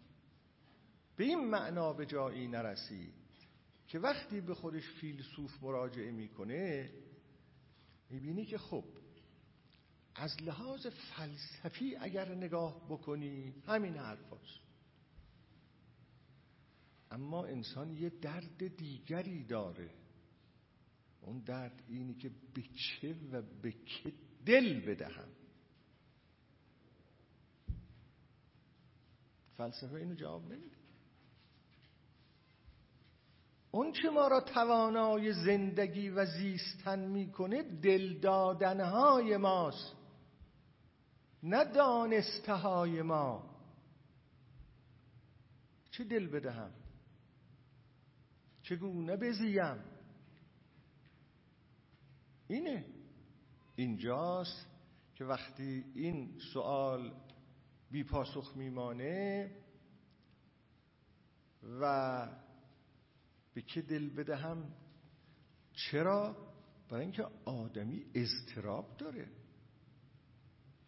به این معنا به جایی نرسید که وقتی به خودش فیلسوف مراجعه می‌کنه می‌بینی که خب از لحاظ فلسفی اگر نگاه بکنی همین حرف هست. اما انسان یه درد دیگری داره. اون درد اینی که به چه و به که دل بدهم. فلسفه اینو جواب نمیده. اون چه ما را توانای زندگی و زیستن می‌کنه دل دادنهای ماست نه دانسته ما. چه دل بدهم؟ چگونه بزیم؟ اینه. اینجاست که وقتی این سوال بی پاسخ میمانه و به که دل بدهم؟ چرا؟ برای اینکه آدمی اضطراب داره.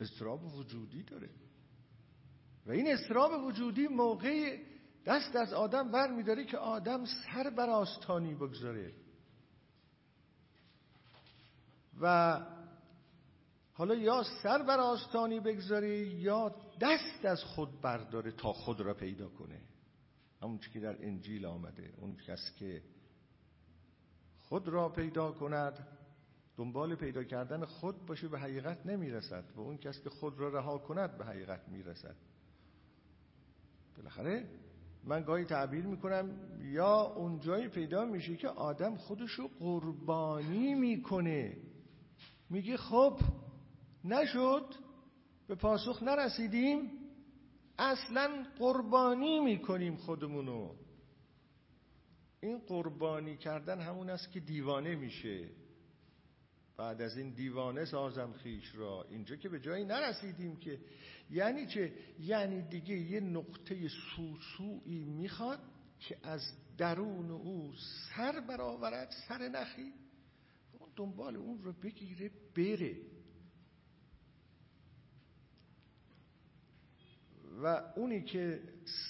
اضطراب وجودی داره. و این اضطراب وجودی موقع دست از آدم ور میداره که آدم سر بر آستانی بگذاره. و حالا یا سر بر آستانی بگذاره یا دست از خود برداره تا خود را پیدا کنه. همون که در انجیل آمده اون کس که خود را پیدا کند دنبال پیدا کردن خود باشه به حقیقت نمی‌رسد. و اون کس که خود را رها کند به حقیقت می‌رسد. بالاخره من گاهی تعبیر می‌کنم یا اون جایی پیدا میشه که آدم خودشو قربانی می‌کنه. میگه خب نشد به پاسخ نرسیدیم. اصلا قربانی می‌کنیم خودمونو. این قربانی کردن همون است که دیوانه میشه. بعد از این دیوانه سازم خیش را. اینجا که به جایی نرسیدیم که یعنی چه؟ یعنی دیگه یه نقطه سوسویی می‌خواد که از درون او سر برآورد سر نخی. دنبال اون رو بگیره بره. و اونی که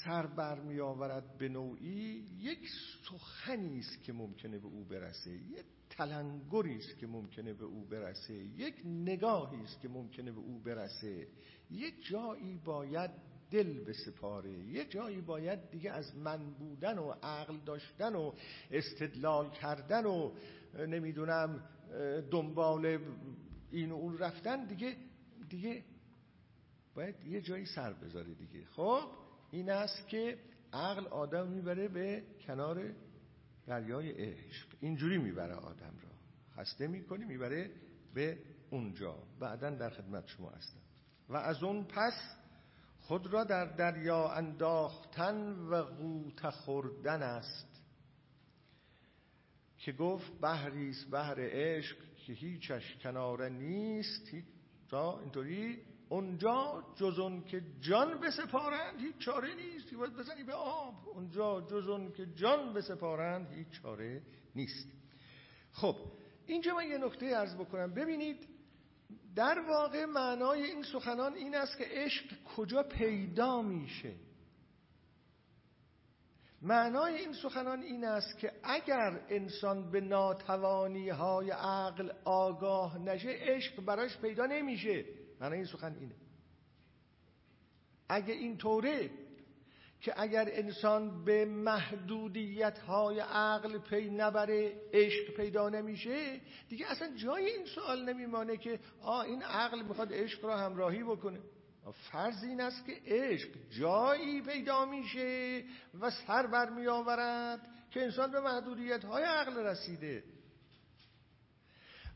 سر بر می آورد به نوعی یک سخنی است که ممکنه به او برسه یک تلنگری است که ممکنه به او برسه یک نگاهی است که ممکنه به او برسه. یک جایی باید دل به سپاره یک جایی باید دیگه از من بودن و عقل داشتن و استدلال کردن و نمی‌دونم دنبال این و اون رفتن دیگه دیگه باید یه جایی سر بذاره دیگه. خب این است که عقل آدم می‌بره به کنار دریای عشق. اینجوری می‌بره آدم را. خسته می‌کنی می‌بره به اونجا. بعدا در خدمت شما هستم. و از اون پس خود را در دریا انداختن و غوت خوردن است. که گفت بحریست بحر عشق که هیچش کناره نیست. تا اینطوری اونجا جز اون که جان بسپارند هیچ چاره نیست. باید بزنی به آب. اونجا جز اون که جان بسپارند هیچ چاره نیست. خب اینجا من یه نکته ارز بکنم. ببینید در واقع معنای این سخنان این است که عشق کجا پیدا میشه. معنای این سخنان این است که اگر انسان به ناتوانی های عقل آگاه نشه عشق براش پیدا نمیشه. معنای این سخن اینه. اگه این طوره که اگر انسان به محدودیت های عقل پی نبره عشق پیدا نمیشه دیگه اصلا جای این سوال نمیمانه که آ این عقل می‌خواد عشق را همراهی بکنه. فرض این است که عشق جایی پیدا میشه و سر بر می آورد که انسان به محدودیت های عقل رسیده.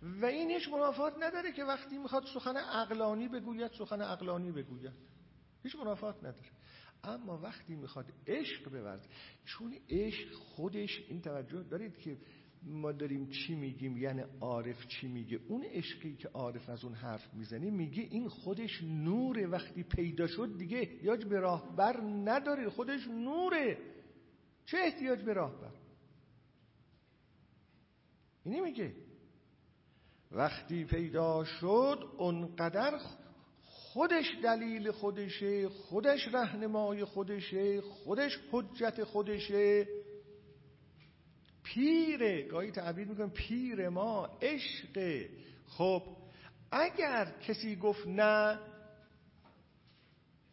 و این هیچ منافات نداره که وقتی می‌خواد سخن اقلانی بگوید سخن اقلانی بگوید. هیچ منافات نداره. اما وقتی می‌خواد عشق بورد چون عشق خودش این توجه دارید که ما داریم چی میگیم یعنی عارف چی میگه. اون عشقی که عارف از اون حرف می‌زنه میگه این خودش نوره. وقتی پیدا شد دیگه احتیاج به راهبر نداره. خودش نوره. چه احتیاج به راهبر؟ اینی میگه. وقتی پیدا شد اونقدر خودش دلیل خودشه خودش رهنمای خودشه خودش حجت خودشه. پیره گاهی تعبیر می‌کنم پیر ما عشق. خب اگر کسی گفت نه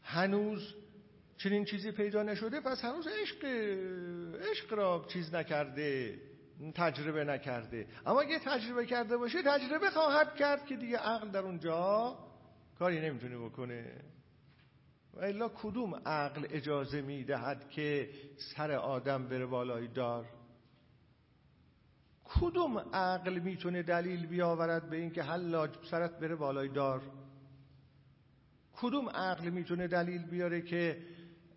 هنوز چنین چیزی پیدا نشده پس هنوز عشق عشق را چیز نکرده. تجربه نکرده اما اگه تجربه کرده باشه تجربه خواهد کرد که دیگه عقل در اونجا کاری نمی‌تونه بکنه. و الا کدوم عقل اجازه می‌دهد که سر آدم بره بالای دار؟ کدوم عقل می‌تونه دلیل بیاورد به اینکه حلاج سرت بره بالای دار؟ کدوم عقل می‌تونه دلیل بیاره که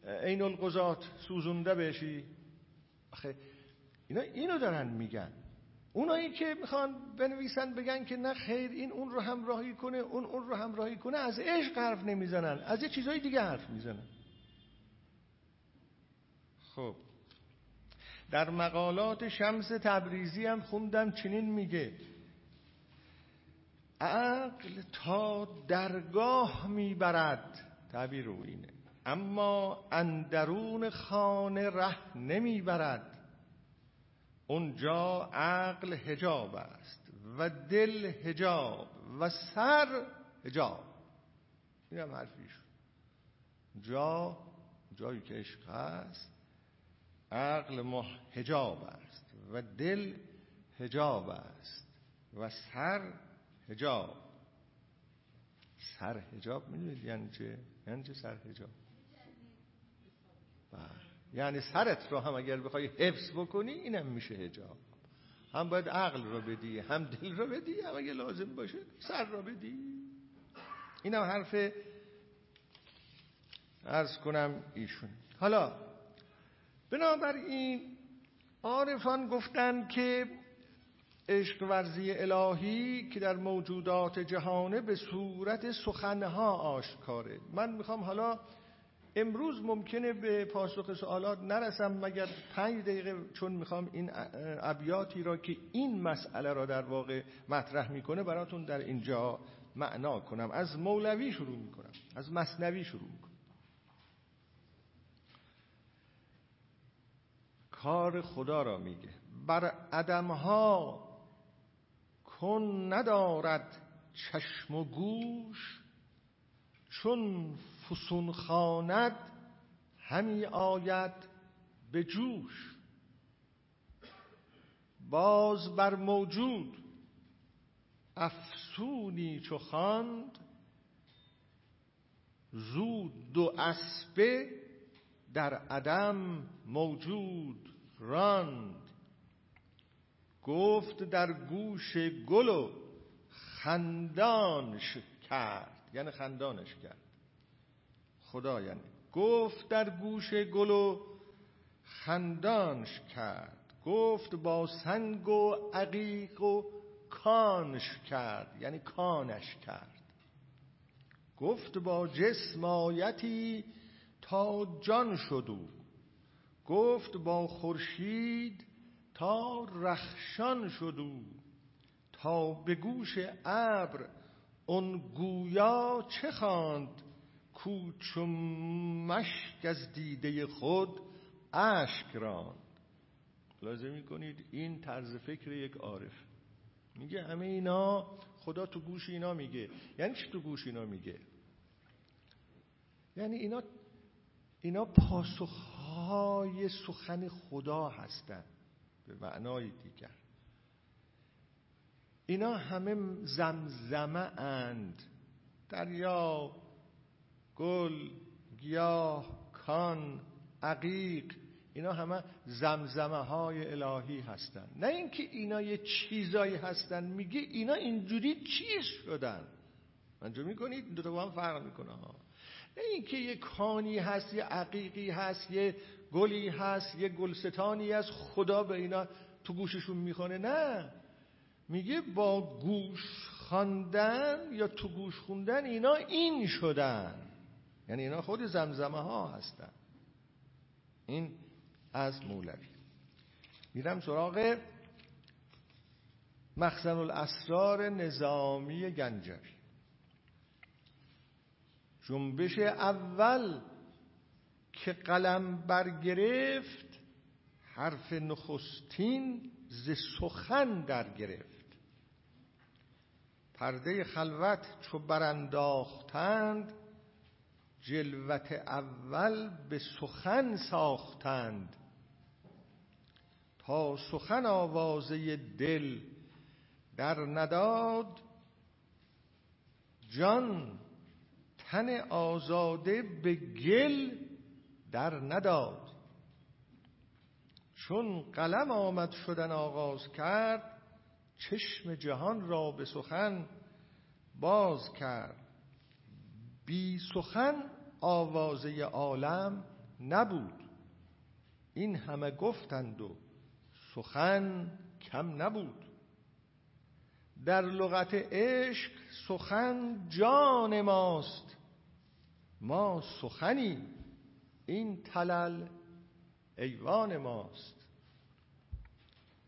عین القضات سوزونده بشی؟ آخه اینا اینو دارن میگن. اونایی که می‌خوان بنویسن بگن که نه خیر این اون رو همراهی کنه اون اون رو همراهی کنه از عشق حرف نمی‌زنن از یه چیزای دیگه حرف می‌زنن. خب. در مقالات شمس تبریزی هم خوندم چنین میگه. عقل تا درگاه می‌برد. تعبیر اینه. اما اندرون خانه ره نمی‌برد. اونجا عقل هجاب است و دل هجاب و سر هجاب این هم حرفیش. جا جایی که عشق هست عقل ما هجاب است و دل هجاب است و سر هجاب سر هجاب می‌دونید یعنی چه؟ یعنی چه سر هجاب بله. یعنی سرت رو هم اگر بخوای حفظ بکنی اینم میشه هجاب هم باید عقل رو بدی هم دل رو بدی هم اگه لازم باشه سر رو بدی. اینم حرف ارز کنم ایشون. حالا بنابراین عارفان گفتن که عشق ورزی الهی که در موجودات جهانه به صورت سخنها آشکاره. من می‌خوام حالا امروز ممکنه به پاسخ سوالات نرسم مگر پنج دقیقه چون می‌خوام این ابیاتی را که این مسئله را در واقع مطرح می‌کنه براتون در اینجا معنا کنم. از مولوی شروع می‌کنم از مصنوی شروع می‌کنم. کار خدا را میگه. بر عدمها کن ندارد چشم و گوش چون فسون خاند همی آید به جوش. باز بر موجود افسونی چو خواند زود دو اسبه در عدم موجود راند. گفت در گوش گل و خندانش کرد. یعنی خندانش کرد. خدا یعنی. گفت در گوش گل و خندانش کرد. گفت با سنگ و عقیق و کانش کرد. یعنی کانش کرد. گفت با جسمایتی تا جان شدو گفت با خورشید تا رخشان شدو تا به گوش ابر اون گویا چه خواند؟ کو چون مشک از دیده خود اشک راند. لازم می‌کنید این طرز فکر یک عارف. میگه همه اینا خدا تو گوش اینا میگه. یعنی چی تو گوش اینا میگه؟ یعنی اینا اینا پاسخهای سخن خدا هستند به معنای دیگر. اینا همه زمزمه اند. دریا گل گیاه کان عقیق اینا همه زمزمه های الهی هستن. نه اینکه اینا یه چیزایی هستن میگه اینا اینجوری چیز شدن؟ منجور می‌کنید؟ این دوتا با هم فرق می‌کنه ها. نه اینکه یه کانی هست یه عقیقی هست یه گلی هست یه گلستانی هست خدا به اینا تو گوششون می‌خونه نه. میگه با گوش خواندن یا تو گوش خوندن اینا این شدن. یعنی اینا خود زمزمه ها هستن. این از مولوی. میرم سراغ مخزن الاسرار نظامی گنجوی. جنبش اول که قلم برگرفت حرف نخستین ز سخن در گرفت. پرده خلوت چو برانداختند جلوت اول به سخن ساختند. تا سخن آوازه دل در نداد جان تن آزاده به گل در نداد. چون قلم آمد شدن آغاز کرد چشم جهان را به سخن باز کرد. بی سخن آوازه عالم نبود. این همه گفتند و سخن کم نبود. در لغت عشق سخن جان ماست. ما سخنی این تلل ایوان ماست.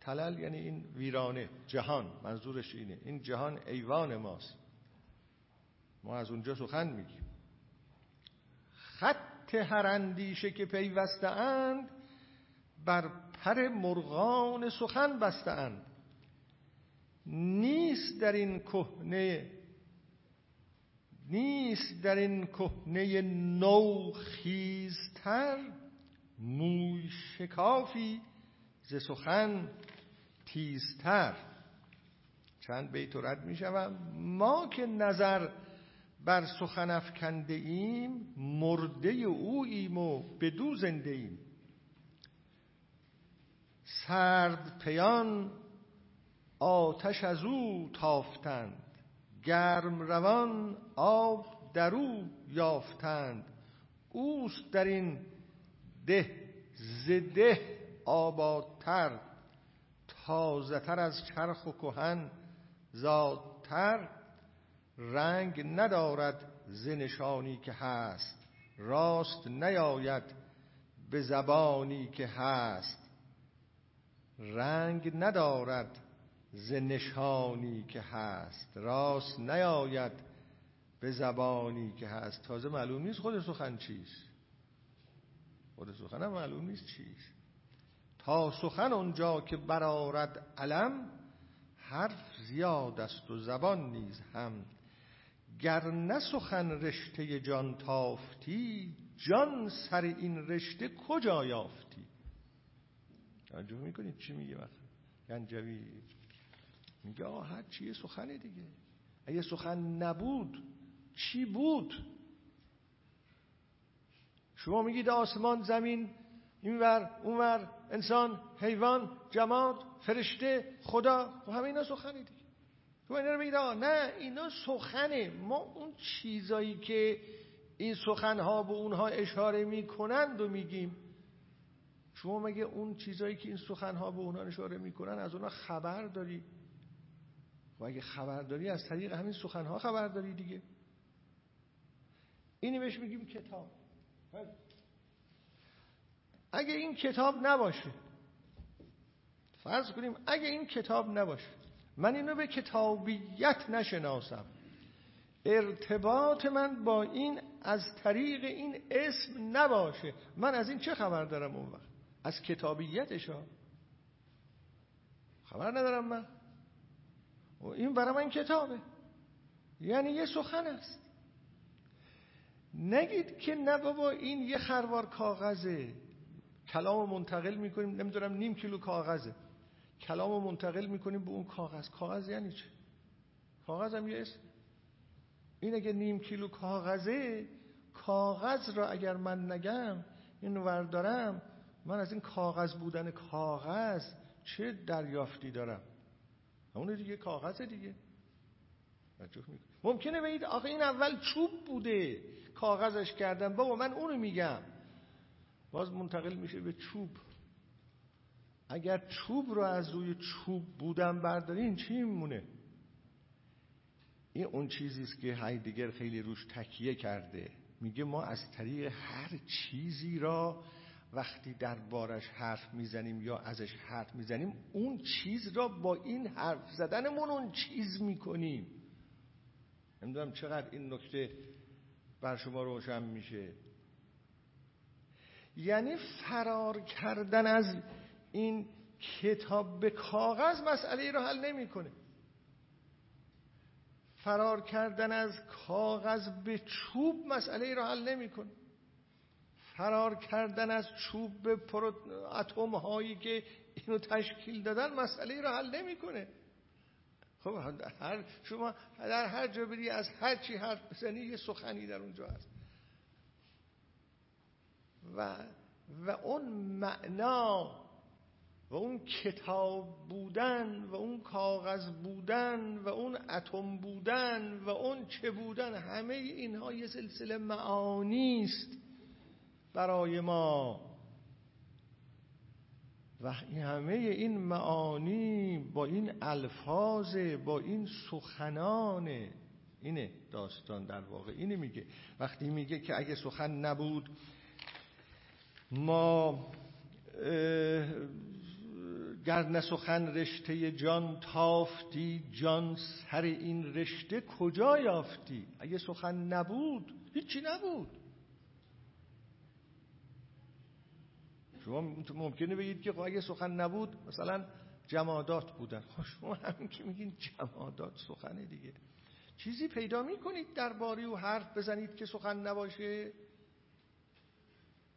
تلل یعنی این ویرانه جهان منظورش اینه. این جهان ایوان ماست. ما از اونجا سخن میگیم. خط هر اندیشه که پیوسته اند بر پر مرغان سخن بسته اند. نیست در این کهنه نیست در این کهنه نو خیزتر موی شکافی ز سخن تیزتر. چند بیت رد می ما که نظر بر سخن افکنده ایم مرده اوییم و بدو زنده ایم سرد پیان آتش از او تافتند گرم روان آب در او یافتند. اوست در این ده زده آبادتر تازه تر از چرخ و کهن زادتر. رنگ ندارد زنشانی که هست. راست نیاید به زبانی که هست. رنگ ندارد زنشانی که هست. راست نیاید به زبانی که هست. تازه معلوم نیست خود سخن چیست. خود سخن هم معلوم نیست چیست. تا سخن اونجا که برارد علم حرف زیاد است و زبان نیز هم گر نه سخن رشته جان تافتی جان سر این رشته کجا یافتی؟ توجه می‌کنید چی میگه مثلا؟ گنجوی میگه آه هر چیه سخنه دیگه. اگه سخن نبود چی بود؟ شما میگید آسمان زمین اینور اونور انسان حیوان جماد فرشته خدا و خب همه اینا سخنه دیگه. تو اینا رو بگید نه اینا سخنه. ما اون چیزایی که این سخنها به اونها اشاره می‌کنند و میگیم. شما مگه اون چیزایی که این سخنها به اونها اشاره می‌کنن از اونها خبر داری؟ و اگه خبر داری از طریق همین سخنها خبر داری دیگه. اینی بهش میگیم کتاب. اگه این کتاب نباشه فرض کنیم اگه این کتاب نباشه من اینو به کتابیت نشناسم. ارتباط من با این از طریق این اسم نباشه. من از این چه خبر دارم اون وقت؟ از کتابیتش خبر ندارم من. و این برای من کتابه. یعنی یه سخن است. نگید که نه بابا این یه خروار کاغذه. کلام منتقل می‌کنیم. نمی‌دونم نیم کیلو کاغذه. کلام منتقل می‌کنیم به اون کاغذ. کاغذ یعنی چه کاغذ هم یه اسم. این اگه نیم کیلو کاغذه کاغذ را اگر من نگم این وردارم من از این کاغذ بودن کاغذ چه دریافتی دارم؟ اون دیگه کاغذ دیگه. ممکنه بگید آخه این اول چوب بوده. کاغذش کردم. بابا من اونو میگم. باز منتقل میشه به چوب. اگر چوب رو از روی چوب بودن بردارین چی میمونه؟ این اون چیزی است که هایدگر خیلی روش تکیه کرده. میگه ما از طریق هر چیزی را وقتی در بارش حرف می‌زنیم یا ازش حرف می‌زنیم اون چیز را با این حرف زدنمون اون چیز می‌کنیم. نمی‌دونم چقدر این نکته بر شما روشن میشه. یعنی فرار کردن از این کتاب به کاغذ مسئله را حل نمی‌کنه. فرار کردن از کاغذ به چوب مسئله را حل نمی‌کنه. فرار کردن از چوب به اتم هایی که اینو تشکیل دادن مسئله را حل نمی‌کنه. خب هر شما در هر جا بری از هر چی حرف بزنی یه سخنی در اونجا هست. و و اون معنا و اون کتاب بودن و اون کاغذ بودن و اون اتم بودن و اون چه بودن همه اینها یه سلسله معانی است برای ما. و همه این معانی با این الفاظ با این سخنان اینه داستان در واقع. اینه میگه. وقتی میگه که اگه سخن نبود ما گر نسخن رشته جان تافتی جان سر این رشته کجا یافتی؟ اگه سخن نبود هیچی نبود. شما ممکنه بگید که خب اگه سخن نبود مثلا جمادات بودن. خب شما همین که میگین جمادات سخنه دیگه. چیزی پیدا می‌کنید درباره و حرف بزنید که سخن نباشه؟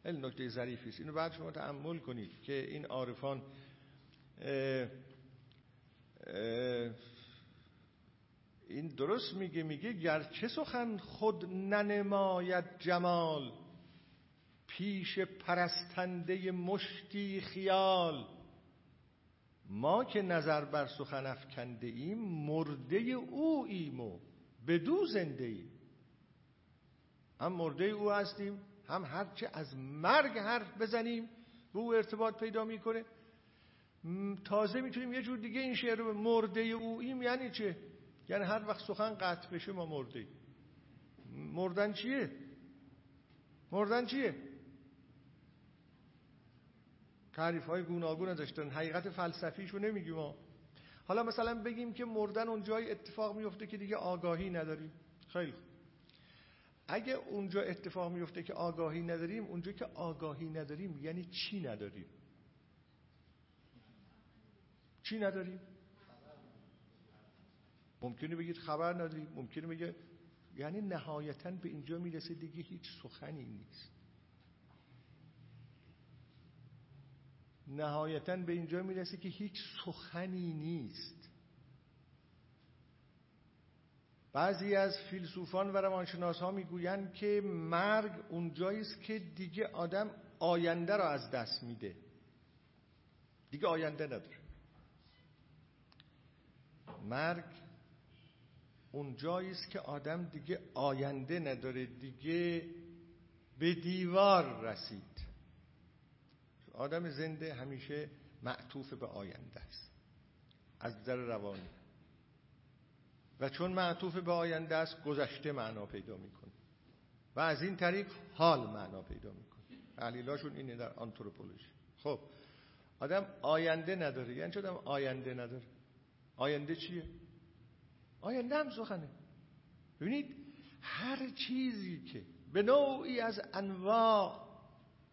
خیلی نکته ظریفی است. اینو بعد شما تعمل کنید که این عارفان این درست میگه میگه گرچه سخن خود ننماید جمال پیش پرستنده مشتی خیال. ما که نظر بر سخن افکنده ایم مرده او ایم و بدو زنده ایم. هم مرده او هستیم هم هرچه از مرگ حرف بزنیم به او ارتباط پیدا می‌کنه. تازه می‌تونیم یه جور دیگه این شعر رو مرده اویم یعنی چه؟ یعنی هر وقت سخن قطع بشه ما مرده مردن چیه؟ مردن چیه؟ تعریف های گوناگون داشتن حقیقت فلسفیشو نمیگیم ما حالا مثلا بگیم که مردن اون جای اتفاق میفته که دیگه آگاهی نداریم. خیلی اگه اونجا اتفاق میفته که آگاهی نداریم اونجا که آگاهی نداریم یعنی چی نداریم؟ چی نداریم؟ ممکنه بگید خبر نداریم ممکنه بگه یعنی نهایتا به اینجا می‌رسه دیگه هیچ سخنی نیست. نهایتا به اینجا می‌رسه که هیچ سخنی نیست. بعضی از فیلسوفان و روانشناس ها می‌گویند که مرگ اونجایی است که دیگه آدم آینده را از دست میده. دیگه آینده نداره. مرگ اون جایی است که آدم دیگه آینده نداره دیگه به دیوار رسید. آدم زنده همیشه معطوف به آینده است. از در روانی. و چون معطوف به آینده است گذشته معنا پیدا می‌کنه. و از این طریق حال معنا پیدا می‌کنه. تحلیلاشون اینه در آنتروپولوژی. خب آدم آینده نداره. یعنی چه آدم آینده نداره؟ آینده چیه؟ آینده هم سخنه. ببینید هر چیزی که به نوعی از انواع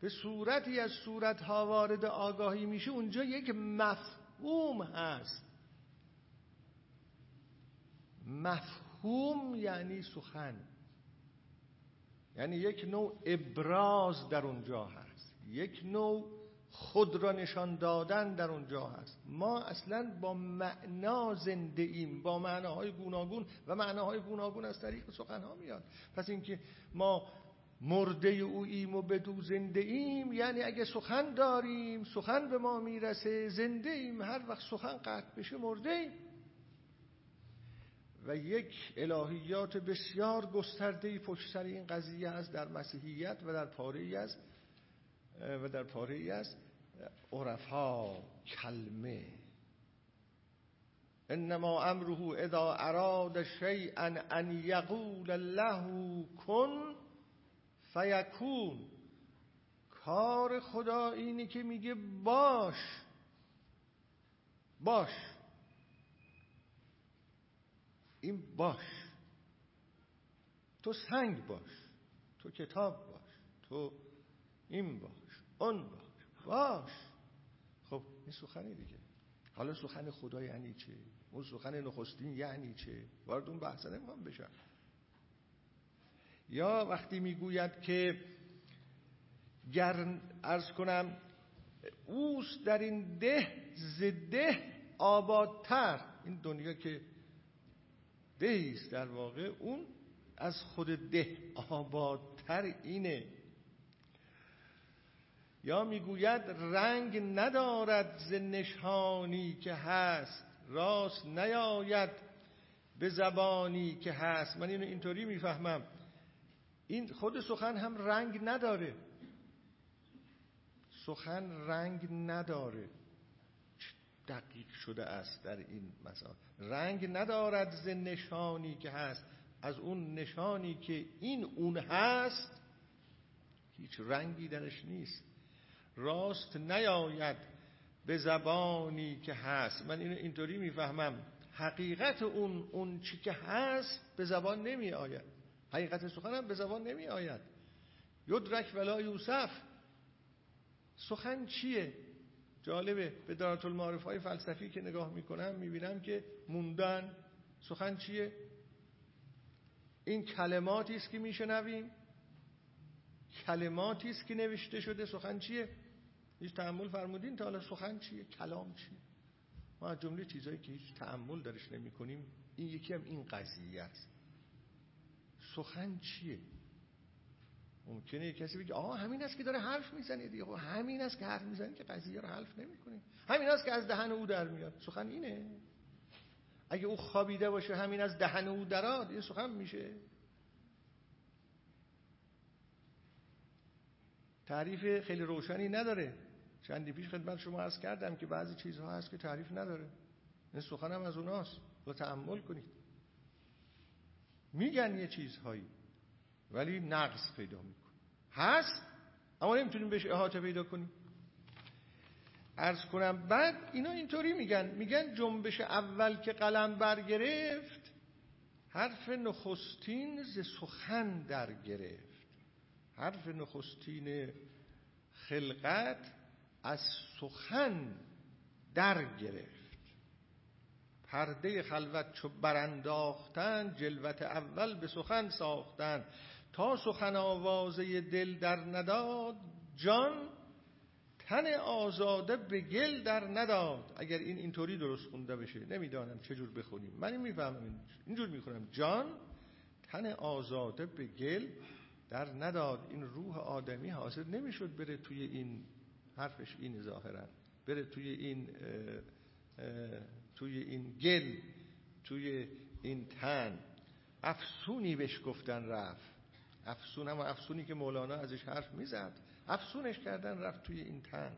به صورتی از صورتها وارد آگاهی میشه اونجا یک مفهوم هست. مفهوم یعنی سخن. یعنی یک نوع ابراز در اونجا هست. یک نوع خود را نشان دادن در اونجا هست. ما اصلا با معنا زنده ایم با معناهای گوناگون و معناهای گوناگون از طریق سخنها میاد. پس اینکه ما مرده اوییم و بدو زنده ایم یعنی اگه سخن داریم سخن به ما می‌رسه زنده ایم هر وقت سخن قطع بشه مرده ایم. و یک الهیات بسیار گسترده پشت سر این قضیه است در مسیحیت و در پاره از و در پاره از عرفا کلمه. انما امره اذا اراد شیئا ان یقول له کن فیکون. کار خدا اینه که میگه باش باش. این باش. تو سنگ باش تو کتاب باش تو این باش. اون باش. خب این سخنی دیگه. حالا سخن خدا یعنی چه اون سخن نخستین یعنی چه وارد اون بحث نمی‌خوام بشم. یا وقتی می‌گوید که گر ارز کنم اوست در این ده زده آبادتر. این دنیا که ده است در واقع اون از خود ده آبادتر اینه. یا می‌گوید رنگ ندارد ز نشانی که هست راست نیاید به زبانی که هست. من اینو اینطوری می‌فهمم. این خود سخن هم رنگ نداره. سخن رنگ نداره. دقیق شده است در این مثال رنگ ندارد ز نشانی که هست. از اون نشانی که این اون هست هیچ رنگی درش نیست. راست نیاید به زبانی که هست. من اینو اینطوری می‌فهمم. حقیقت اون اون چی که هست به زبان نمی آید حقیقت سخن هم به زبان نمی آید یدرک ولا یوسف. سخن چیه؟ جالبه. به دارت المعارف های فلسفی که نگاه می‌کنم می‌بینم که موندن سخن چیه؟ این کلماتی است که میشنویم. کلماتی است که نوشته شده. سخن چیه؟ هیچ تحمل فرمودین تا حالا سخن چیه؟ کلام چیه؟ ما از جمله چیزهایی که هیچ تحمل درش نمی کنیم این یکی هم این قضیه است. سخن چیه؟ ممکنه کسی بگه آه همین است که داره حرف می‌زنه دیگه. خب همین است که حرف می‌زنه که قضیه رو حرف نمی‌کنه همین است که از دهن او در میاد. سخن اینه. اگه او خوابیده باشه همین از دهن او دراد این سخن میشه. تعریف خیلی روشنی نداره. چندی پیش خدمت شما عرض کردم که بعضی چیزها هست که تعریف نداره. این سخن هم از اوناست. و تعمل کنید. میگن یه چیزهایی ولی نقص پیدا میکن هست اما نمی‌تونیم بهش احاطه پیدا کنیم. ارز کنم بعد اینا اینطوری میگن. میگن جنبش اول که قلم برگرفت حرف نخستین ز سخن در گرفت حرف نخستین خلقت از سخن در گرفت. پرده خلوت چو برانداختن جلوت اول به سخن ساختن. تا سخن آوازه دل در نداد جان تن آزاده به گل در نداد. اگر این اینطوری درست خونده بشه نمی‌دانم چجور بخونیم. من این می‌فهمم اینجور می‌خونم. جان تن آزاده به گل در نداد. این روح آدمی حاضر نمی‌شد بره توی این حرفش این ظاهرا. بره توی این توی این گل توی این تن. افسونی بهش گفتن رفت. افسون هم افسونی که مولانا ازش حرف می‌زد. افسونش کردن رفت توی این تن.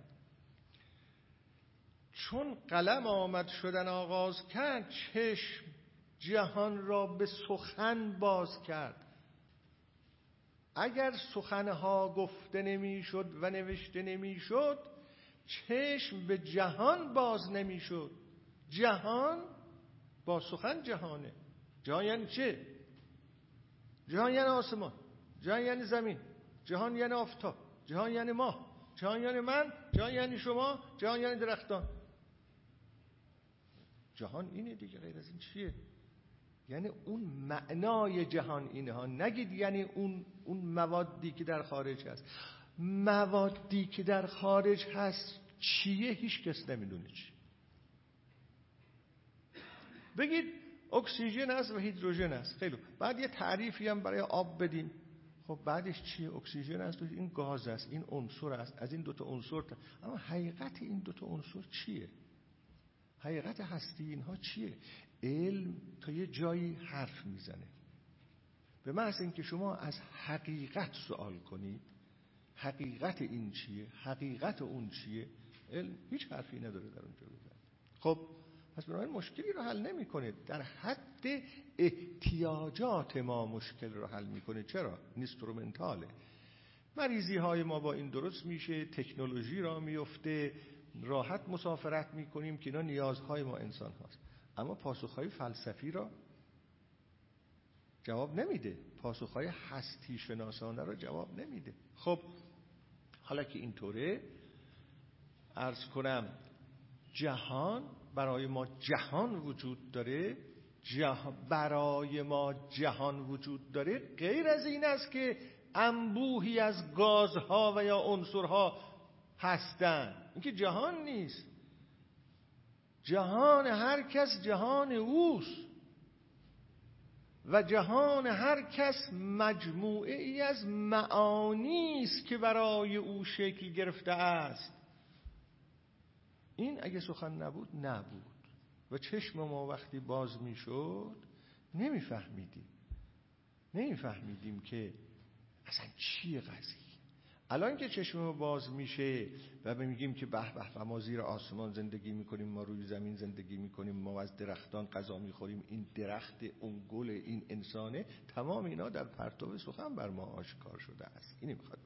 چون قلم آمد شدن آغاز کرد چشم جهان را به سخن باز کرد. اگر سخنها گفته نمی‌شد و نوشته نمی‌شد چشم به جهان باز نمی‌شد. جهان با سخن جهانه. جهان یعنی چه؟ جهان یعنی آسمان. جهان یعنی زمین. جهان یعنی آفتاب. جهان یعنی ماه جهان یعنی من. جهان یعنی شما. جهان یعنی درختان. جهان اینه دیگه غیر از این چیه؟ یعنی اون معنای جهان اینه ها. نگید یعنی اون اون موادی که در خارج هست. موادی که در خارج هست چیه؟ هیچ کس نمی‌دونه چی. بگید اکسیژن است و هیدروژن است خیلی بعد یه تعریفی هم برای آب بدین. خب بعدش چیه؟ اکسیژن است این گاز است این عنصر است از این دوتا عنصر اما حقیقت این دوتا عنصر چیه؟ حقیقت هستی اینها چیه؟ علم تا یه جایی حرف می‌زنه. به محض اینکه شما از حقیقت سوال کنید حقیقت این چیه حقیقت اون چیه علم هیچ حرفی نداره در اونجا بزن خب پس بنابراین مشکلی رو حل نمی‌کنه در حد احتیاجات ما مشکل رو حل می‌کنه. چرا؟ نیسترومنتاله مریضی های ما با این درست میشه تکنولوژی را میفته راحت مسافرت می‌کنیم که اینا نیازهای ما انسان هاست. اما پاسخهای فلسفی را جواب نمیده. پاسخهای هستی شناسانه را جواب نمیده. خب حالا که اینطوره ارز کنم جهان برای ما جهان وجود داره. برای ما جهان وجود داره غیر از این است که انبوهی از گازها و یا عنصرها هستند اینکه جهان نیست. جهان هر کس جهان اوست. و جهان هر کس مجموعه ای از معانی است که برای او شکل گرفته است. این اگه سخن نبود نبود. و چشم ما وقتی باز می‌شد نمیفهمیدیم. نمیفهمیدیم که اصلا چیه قضیه؟ الان که چشم باز میشه و میگیم که به به و ما زیر آسمان زندگی می‌کنیم ما روی زمین زندگی می‌کنیم ما از درختان غذا می‌خوریم این درخت اون گل این انسانه تمام اینا در پرتو سخن بر ما آشکار شده است. اینی می‌خواد.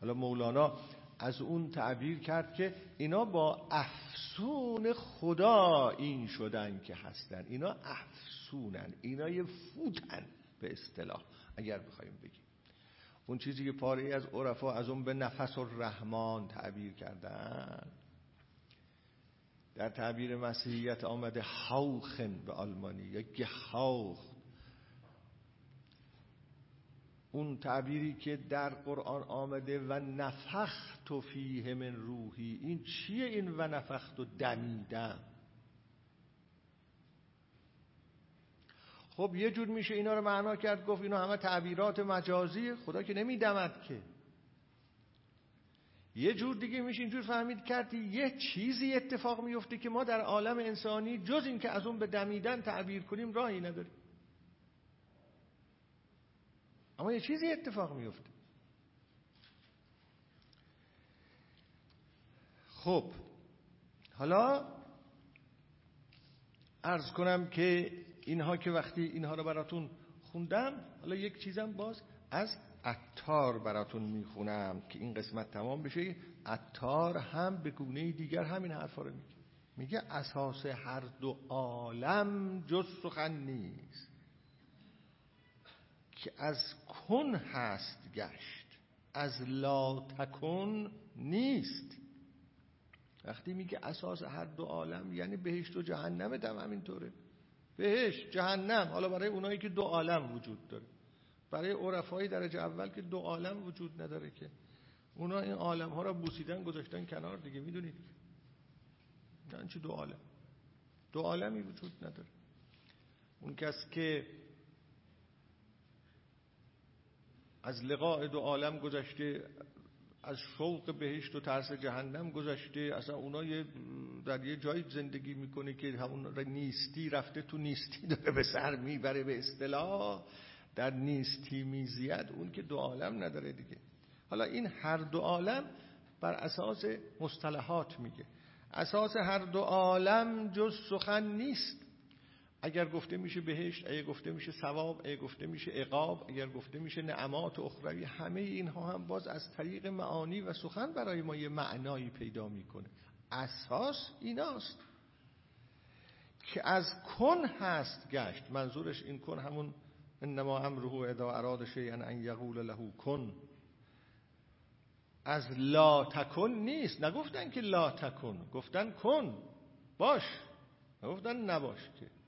حالا مولانا از اون تعبیر کرد که اینا با افسون خدا این شدن که هستن. اینا افسونن. اینا یه فوتن به اصطلاح اگر بخوایم بگیم. اون چیزی که پاره از عرفا از اون به نفس الرحمن تعبیر کردن. در تعبیر مسیحیت آمده هاوخن به آلمانی یا گهاوخ اون تعبیری که در قرآن آمده و نفخت فیه من روحی این چیه این و نفخت و دمیدم خب یه جور میشه اینا رو معنا کرد گفت اینا همه تعبیرات مجازی خدا که نمیدمد که. یه جور دیگه میشه اینجور فهمید کرد یه چیزی اتفاق میفته که ما در عالم انسانی جز این که از اون به دمیدن تعبیر کنیم راهی نداریم. اما یه چیزی اتفاق میفته. خب حالا ارز کنم که اینها که وقتی اینها رو براتون خوندم حالا یک چیزم باز از اتار براتون می‌خونم که این قسمت تمام بشه. اتار هم به گونه دیگر همین حرفا رو میگه. میگه اساس هر دو عالم جز سخن نیست. که از کن هست گشت از لا تکن نیست. وقتی میگه اساس هر دو عالم یعنی بهشت و جهنم دم همینطوره بهشت جهنم. حالا برای اونایی که دو عالم وجود داره. برای عرفای درجه اول که دو عالم وجود نداره که. اونا این عالم ها را بوسیدن گذاشتن کنار دیگه. می‌دونید یعنی چه دو عالم. دو عالمی وجود نداره. اون کس که از لقاء دو عالم گذشته از شوق بهشت و ترس جهنم گذشته. اصلا اونا در یه جایی زندگی می‌کنه که همون نیستی رفته تو نیستی داره به سر می‌بره به اصطلاح در نیستی میزید. اون که دو عالم نداره دیگه. حالا این هر دو عالم بر اساس مصطلحات میگه. اساس هر دو عالم جز سخن نیست. اگر گفته میشه بهشت اگر گفته میشه ثواب اگر گفته میشه عقاب اگر گفته میشه نعمات اخروی همه اینها هم باز از طریق معانی و سخن برای ما یه معنایی پیدا می‌کنه. اساس ایناست که از کن هست گشت. منظورش این کن همون انما امره اذا اراد شیئا ان یقول له کن. از لا تکن نیست. نگفتن که لا تکن گفتن کن باش. نگفتن نباش که.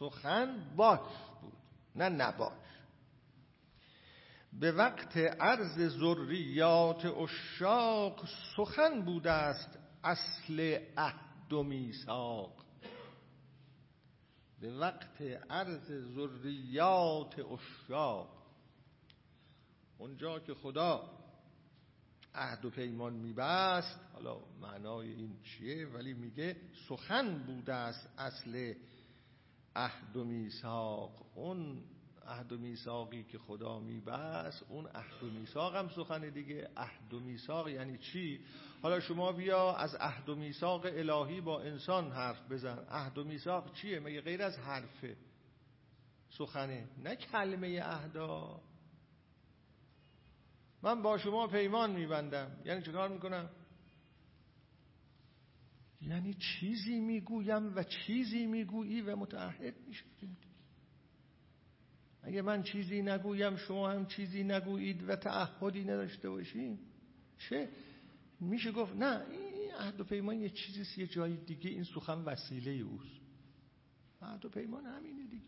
سخن باش بود نه نباش به وقت عرض ذریات اشاق سخن بوده است اصل عهد و میثاق. به وقت عرض ذریات اشاق اونجا که خدا عهد و پیمان میبست حالا معنای این چیه؟ ولی میگه سخن بوده است اصل عهد و میثاق. اون عهد و میثاقی که خدا میبست اون عهد و میثاق هم سخن دیگه. عهد و میثاق یعنی چی؟ حالا شما بیا از عهد و میثاق الهی با انسان حرف بزن. عهد و میثاق چیه؟ مگه غیر از حرفه سخنه؟ نه کلمه عهدا من با شما پیمان میبندم. یعنی چه کار می‌کنم؟ یعنی چیزی می‌گویم و چیزی می‌گویی و متعهد میشیم اگه من چیزی نگویم شما هم چیزی نگویید و تعهدی نداشته باشیم چه؟ میشه گفت نه این عهد و پیمان یه چیزی یه جای دیگه این سخن وسیله اوست. عهد و پیمان همینه دیگه.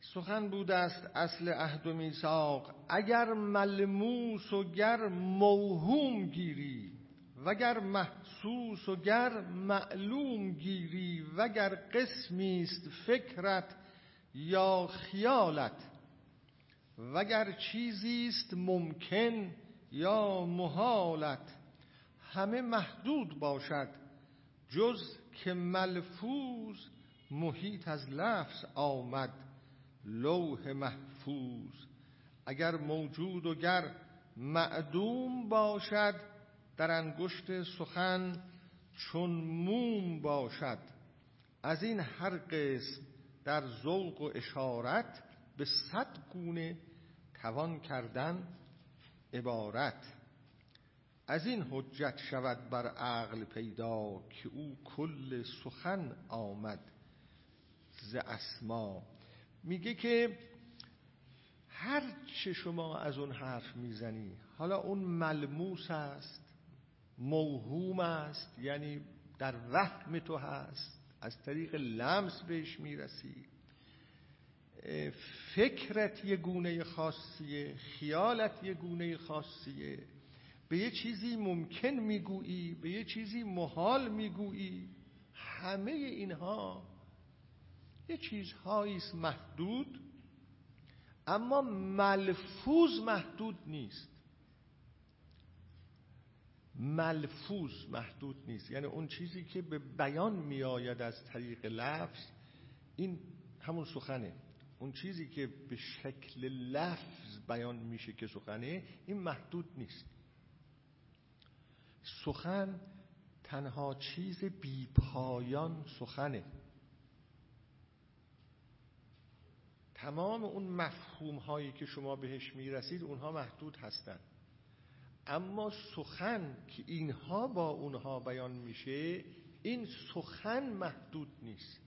سخن بوده است اصل عهد و میثاق. اگر ملموس و گر موهوم گیری وگر محسوس و گر معلوم گیری وگر قسمی است فکرت یا خیالت وگر چیزی است ممکن یا محالت همه محدود باشد جز که ملفوظ محیط از لفظ آمد لوح محفوظ. اگر موجود و گر معدوم باشد در انگشت سخن چون موم باشد از این هر قسم در ذوق و اشارت به صد گونه توان کردن عبارت. از این حجت شود بر عقل پیدا که او کل سخن آمد ز اسما. میگه که هر چه شما از اون حرف می‌زنی حالا اون ملموس است موهوم است یعنی در وهم تو هست از طریق لمس بهش می‌رسی. فکرت یه گونه خاصیه خیالت یه گونه خاصیه. به یه چیزی ممکن می‌گویی به یه چیزی محال می‌گویی. همه اینها یه چیزهایی است محدود اما ملفوظ محدود نیست. ملفوظ محدود نیست. یعنی اون چیزی که به بیان میآید از طریق لفظ این همون سخنه. اون چیزی که به شکل لفظ بیان میشه که سخنه این محدود نیست. سخن تنها چیز بی پایان سخنه. تمام اون مفهوم هایی که شما بهش می‌رسید اونها محدود هستند. اما سخن که اینها با اونها بیان میشه این سخن محدود نیست.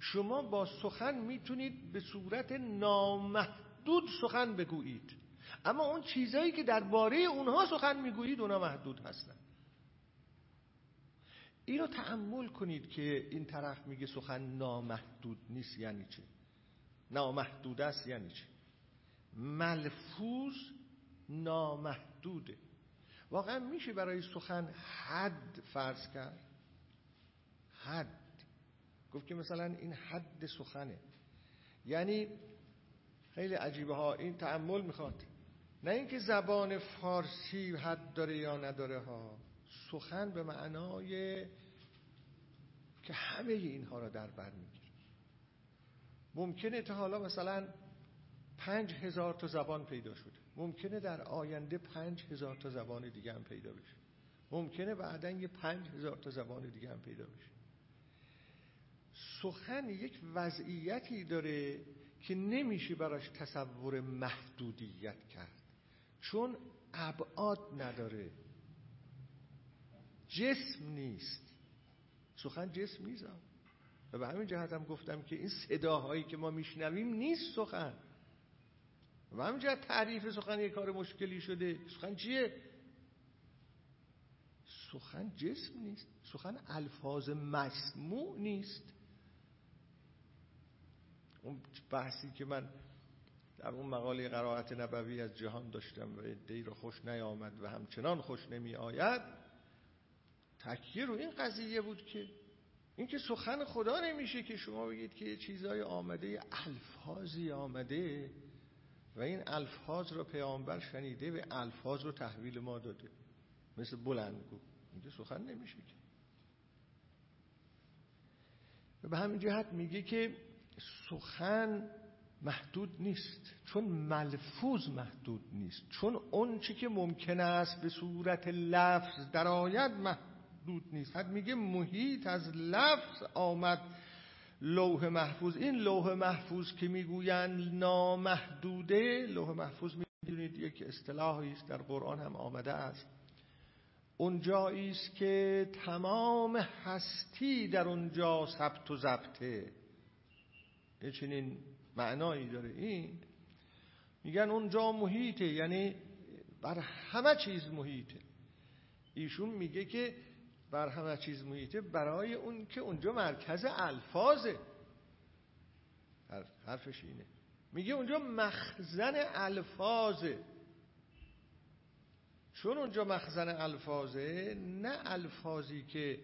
شما با سخن می‌تونید به صورت نامحدود سخن بگویید. اما اون چیزهایی که درباره اونها سخن می‌گویید اونها محدود هستن. اینو تحمل کنید که این طرف میگه سخن نامحدود نیست یعنی چه نامحدود است یعنی چه ملفوظ نامحدوده. واقعا میشه برای سخن حد فرض کرد؟ حد. گفت که مثلا این حد سخنه. یعنی خیلی عجیبه ها این تعمل می‌خواد. نه اینکه زبان فارسی حد داره یا نداره ها. سخن به معنای که همه اینها را در بر می‌گیره. ممکنه تا حالا مثلا پنج هزار تا زبان پیدا شده. ممکنه در آینده پنج هزار تا زبان دیگه هم پیدا بشه. ممکنه بعدا یه پنج هزار تا زبان دیگه هم پیدا بشه. سخن یک وضعیتی داره که نمیشه براش تصور محدودیت کرد. چون ابعاد نداره. جسم نیست. سخن جسم نیست. و به همین جهت هم گفتم که این صداهایی که ما میشنویم نیست سخن. و همین جهت تعریف سخن یک کار مشکلی شده. سخن چیه؟ سخن جسم نیست. سخن الفاظ مسموع نیست. اون بحثی که من در اون مقاله قرائت نبوی از جهان داشتم و دی رو خوش نیامد و همچنان خوش نمی آید تکیه رو این قضیه بود که این که سخن خدا نمیشه که شما بگید که چیزای آمده الفاظی آمده. و این الفاظ رو پیامبر شنیده و الفاظ رو تحویل ما داده. مثل بلندگو اینجا سخن نمیشه که. و به همین جهت میگه که سخن محدود نیست. چون ملفوظ محدود نیست. چون اون چی که ممکن است به صورت لفظ درآید محدود نیست. حد میگه محیط از لفظ آمد. لوح محفوظ. این لوح محفوظ که می‌گویند نامحدوده لوح محفوظ می‌دونید یک اصطلاحی است در قرآن هم آمده است. اونجایی است که تمام هستی در اونجا ثبت و ضبطه. یه چنین معنایی داره این. میگن اونجا محیطه یعنی بر همه چیز محیطه. ایشون میگه که بر همه چیز محیطه برای اون که اونجا مرکز الفاظه. حرفش اینه. میگه اونجا مخزن الفاظه. چون اونجا مخزن الفاظه نه الفاظی که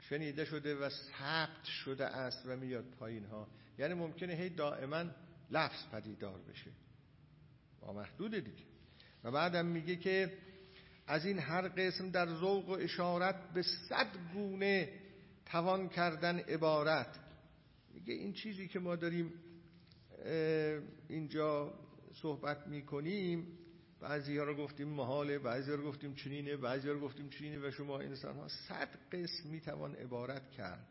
شنیده شده و ثبت شده است و میاد پایین ها. یعنی ممکنه هی دائما لفظ پدیدار بشه. با محدود دیگه. و بعدم میگه که از این هر قسم در ذوق و اشارت به صد گونه توان کردن عبارت. میگه این چیزی که ما داریم اینجا صحبت می‌کنیم بعضی ها رو گفتیم محاله بعضی ها رو گفتیم چنینه بعضی ها رو گفتیم چنینه و شما انسان ها صد قسم می‌توان عبارت کرد.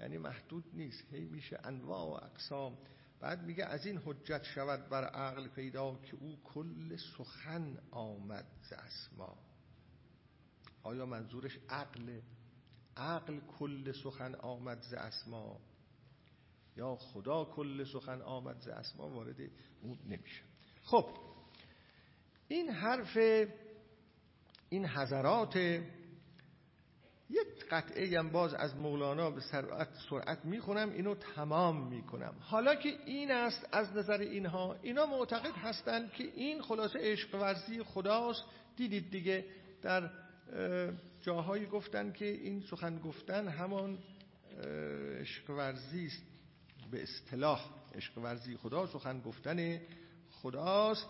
یعنی محدود نیست هی میشه انواع و اقسام. بعد میگه از این حجت شود بر عقل پیدا که او کل سخن آمد ز اسما. آیا منظورش عقل؟ عقل کل سخن آمد ز اسما. یا خدا کل سخن آمد ز اسما وارد اون نمیشه. خب این حرف این حضرات یک قطعه هم باز از مولانا به سرعت سرعت می‌خونم اینو تمام می‌کنم. حالا که این است از نظر اینها اینا معتقد هستند که این خلاصه عشق ورزی خداست. دیدید دیگه در جاهایی گفتن که این سخن گفتن همان عشق ورزی است. به اصطلاح عشق ورزی خدا سخن گفتن خداست.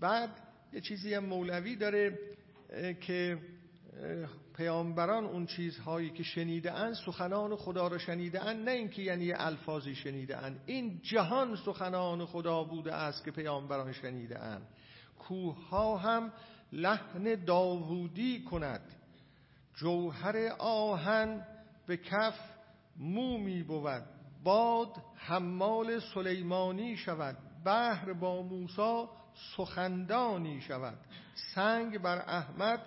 بعد یه چیزی هم مولوی داره که پیامبران اون چیزهایی که شنیده اند سخنان خدا رو شنیده اند نه اینکه یعنی الفاظی شنیده اند این جهان سخنان خدا بوده است که پیامبران شنیده اند کوه ها هم لحن داوودی کند. جوهر آهن به کف مومی بود. باد حمال سلیمانی شود. بحر با موسی سخندانی شود. سنگ بر احمد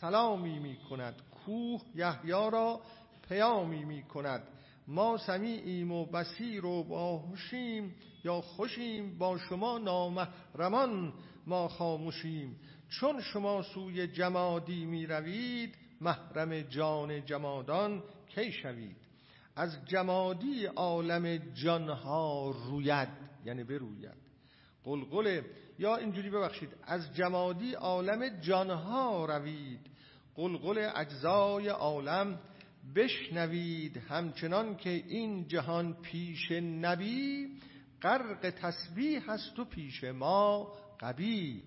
سلامی می کند. کوه یحیی را پیامی می کند. ما سمیعیم و بسیر و باهوشیم. یا خوشیم با شما نامحرمان. ما خاموشیم. چون شما سوی جمادی می روید محرم جان جمادان کی شوید؟ از جمادی عالم جانها روید یعنی بروید. قلقل یا اینجوری ببخشید از جمادی عالم جانها روید. قلقل اجزای عالم بشنوید همچنان که این جهان پیش نبی. غرق تسبیح هست و پیش ما قبی.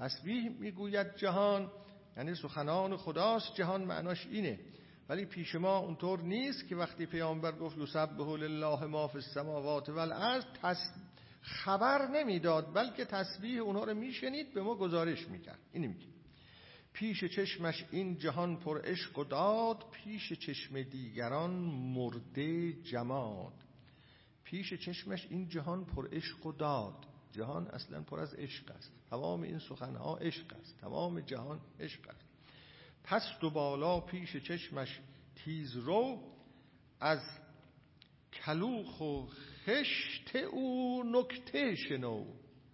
تسبیح می‌گوید جهان یعنی سخنان خداست جهان معناش اینه. ولی پیش ما اونطور نیست که وقتی پیامبر گفت یسبح لله ما فی السماوات والارض خبر نمی‌داد بلکه تسبیح اونها رو میشنید به ما گزارش می‌کرد. این میگه. پیش چشمش این جهان پر عشق و داد پیش چشم دیگران مرده جماد. پیش چشمش این جهان پر عشق و داد. جهان اصلا پر از عشق است. تمام این سخنها عشق است. تمام جهان عشق است. پست و بالا پیش چشمش تیز رو از کلوخ و خشت او نکته شنو.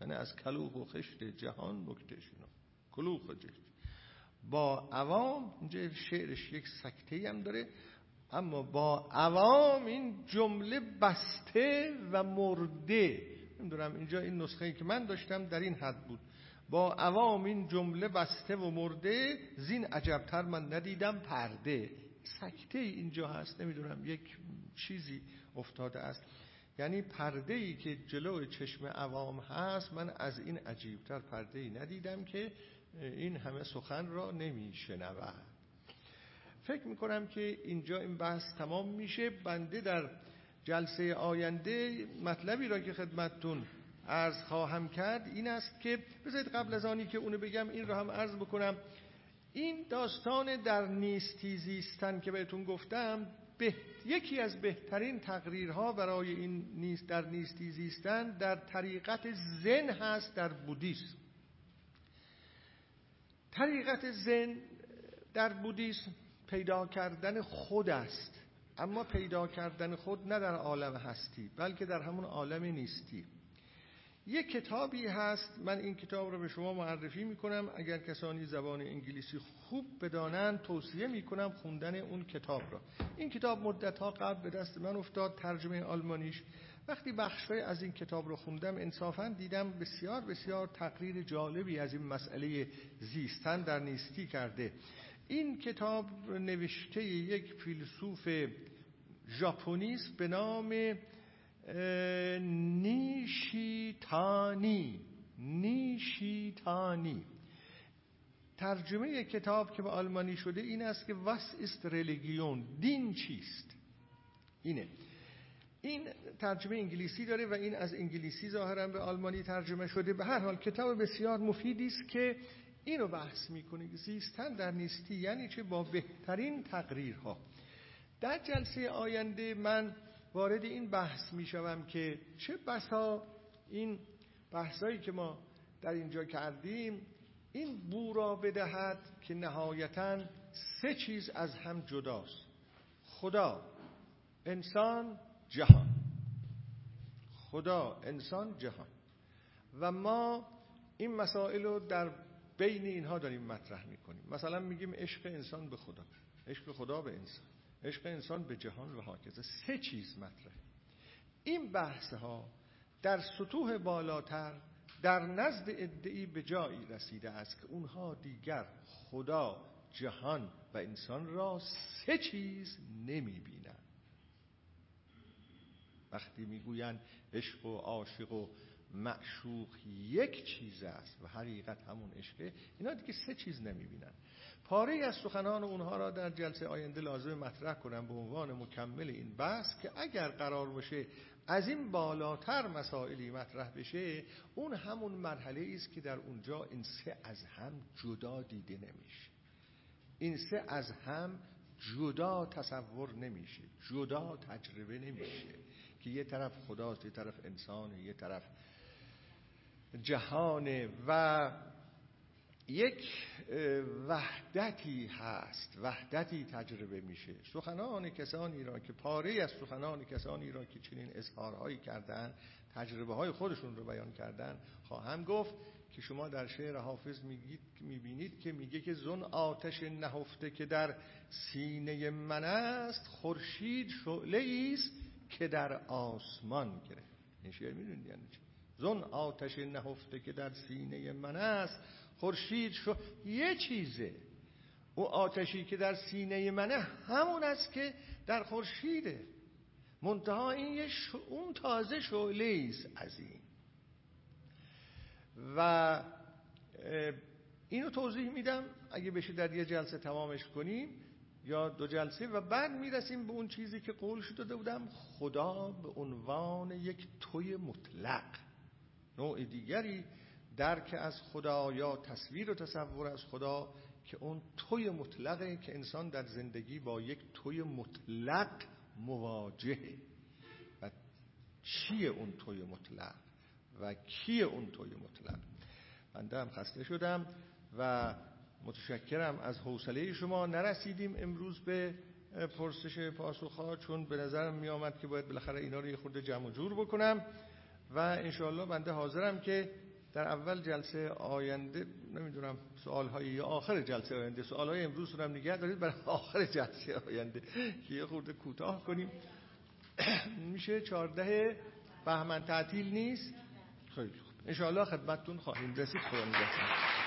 یعنی از کلوخ و خشت جهان نکته شنو. کلوخ و با عوام اینجا شعرش یک سکته هم داره اما با عوام این جمله بسته و مرده. نمی‌دونم اینجا این نسخه ای که من داشتم در این حد بود. با عوام این جمله بسته و مرده زین عجبتر من ندیدم پرده. سکته اینجا هست نمی‌دونم یک چیزی افتاده است. یعنی پرده ای که جلو چشم عوام هست من از این عجیبتر پرده ای ندیدم که این همه سخن را نمی شنود فکر می‌کنم که اینجا این بحث تمام میشه. بنده در جلسه آینده مطلبی را که خدمتتون عرض خواهم کرد این است که بذارید قبل از آنی که اونو بگم این را هم عرض بکنم. این داستان در نیستی زیستن که بهتون گفتم به یکی از بهترین تقریرها برای این نیست در نیستی زیستن در طریقت زن هست در بودیسم. طریقت زن در بودیسم پیدا کردن خود است. اما پیدا کردن خود نه در عالم هستی بلکه در همون عالم نیستی. یک کتابی هست من این کتاب رو به شما معرفی می‌کنم. اگر کسانی زبان انگلیسی خوب بدانند توصیه می‌کنم خوندن اون کتاب را این کتاب مدت ها قبل به دست من افتاد ترجمه آلمانیش. وقتی بخشای از این کتاب رو خوندم انصافا دیدم بسیار بسیار تقریر جالبی از این مسئله زیستن در نیستی کرده. این کتاب نوشته یک فیلسوف ژاپنی به نام نیشیتانی. نیشیتانی. ترجمه کتاب که به آلمانی شده این است که واس است ریلیگیون دین چیست؟ اینه. این ترجمه انگلیسی داره و این از انگلیسی ظاهرا به آلمانی ترجمه شده. به هر حال کتاب بسیار مفیدی است که اینو بحث می‌کنه زیستن در نیستی یعنی چه؟ با بهترین تقریرها. در جلسه آینده من وارد این بحث می‌شوم که چه بسا این بحثایی که ما در اینجا کردیم این بو را بدهد که نهایتا سه چیز از هم جداست. خدا انسان جهان. خدا انسان جهان. و ما این مسائل رو در بین اینها داریم مطرح می‌کنیم. مثلا میگیم عشق انسان به خدا. عشق خدا به انسان. عشق انسان به جهان و حاکزه سه چیز مطرح این بحث ها در سطوح بالاتر در نزد ادعی به جایی رسیده است که اونها دیگر خدا جهان و انسان را سه چیز نمی بینن وقتی می‌گویند عشق و عاشق و معشوق یک چیز است و حقیقت همون عشقه. اینا دیگه سه چیز نمی‌بینن. پاره از سخنان اونها را در جلسه آینده لازم مطرح کنم به عنوان مکمل این بحث که اگر قرار باشه از این بالاتر مسائلی مطرح بشه اون همون مرحله است که در اونجا این سه از هم جدا دیده نمیشه. این سه از هم جدا تصور نمیشه جدا تجربه نمیشه که یه طرف خداست یه طرف انسان یه طرف جهانه و یک وحدتی هست وحدتی تجربه میشه. سخنان کسانی را که پاره از سخنان کسانی را که چنین اظهارهایی کردن تجربه های خودشون رو بیان کردن خواهم گفت که شما در شعر حافظ میگید می‌بینید که میگه که زن آتش نهفته که در سینه من است خورشید شعله است که در آسمان گرفت. این شعر می‌دونید یعنی چی؟ زن آتش نهفته که در سینه من است خورشید شو. یه چیزه. او آتشی که در سینه منه همون است که در خورشیده. منتها این اون تازه شعله است از این. و اینو توضیح میدم. اگه بشه در یه جلسه تمامش کنیم یا دو جلسه و بعد می‌رسیم به اون چیزی که قول شده بودم خدا به عنوان یک توی مطلق. نوع دیگری درک از خدا یا تصویر و تصور از خدا که اون توی مطلقه که انسان در زندگی با یک توی مطلق مواجهه. و چیه اون توی مطلق؟ و کیه اون توی مطلق؟ بنده هم خسته شدم و متشکرم از حوصله شما. نرسیدیم امروز به پرسش پاسخها چون به نظرم می آمد که باید بالاخره اینا رو یه خورده جمع جور بکنم. و انشاءالله بنده حاضرم که در اول جلسه آینده نمی‌دونم سوال های یا آخر جلسه آینده سوال های امروز رو هم نگه دارید برای آخر جلسه آینده که یه خورده کوتاه کنیم. [COUGHS] میشه چارده بهمن تعطیل نیست؟ خیلی خوب. انشاءالله خدمتتون خواهیم رسید. خدا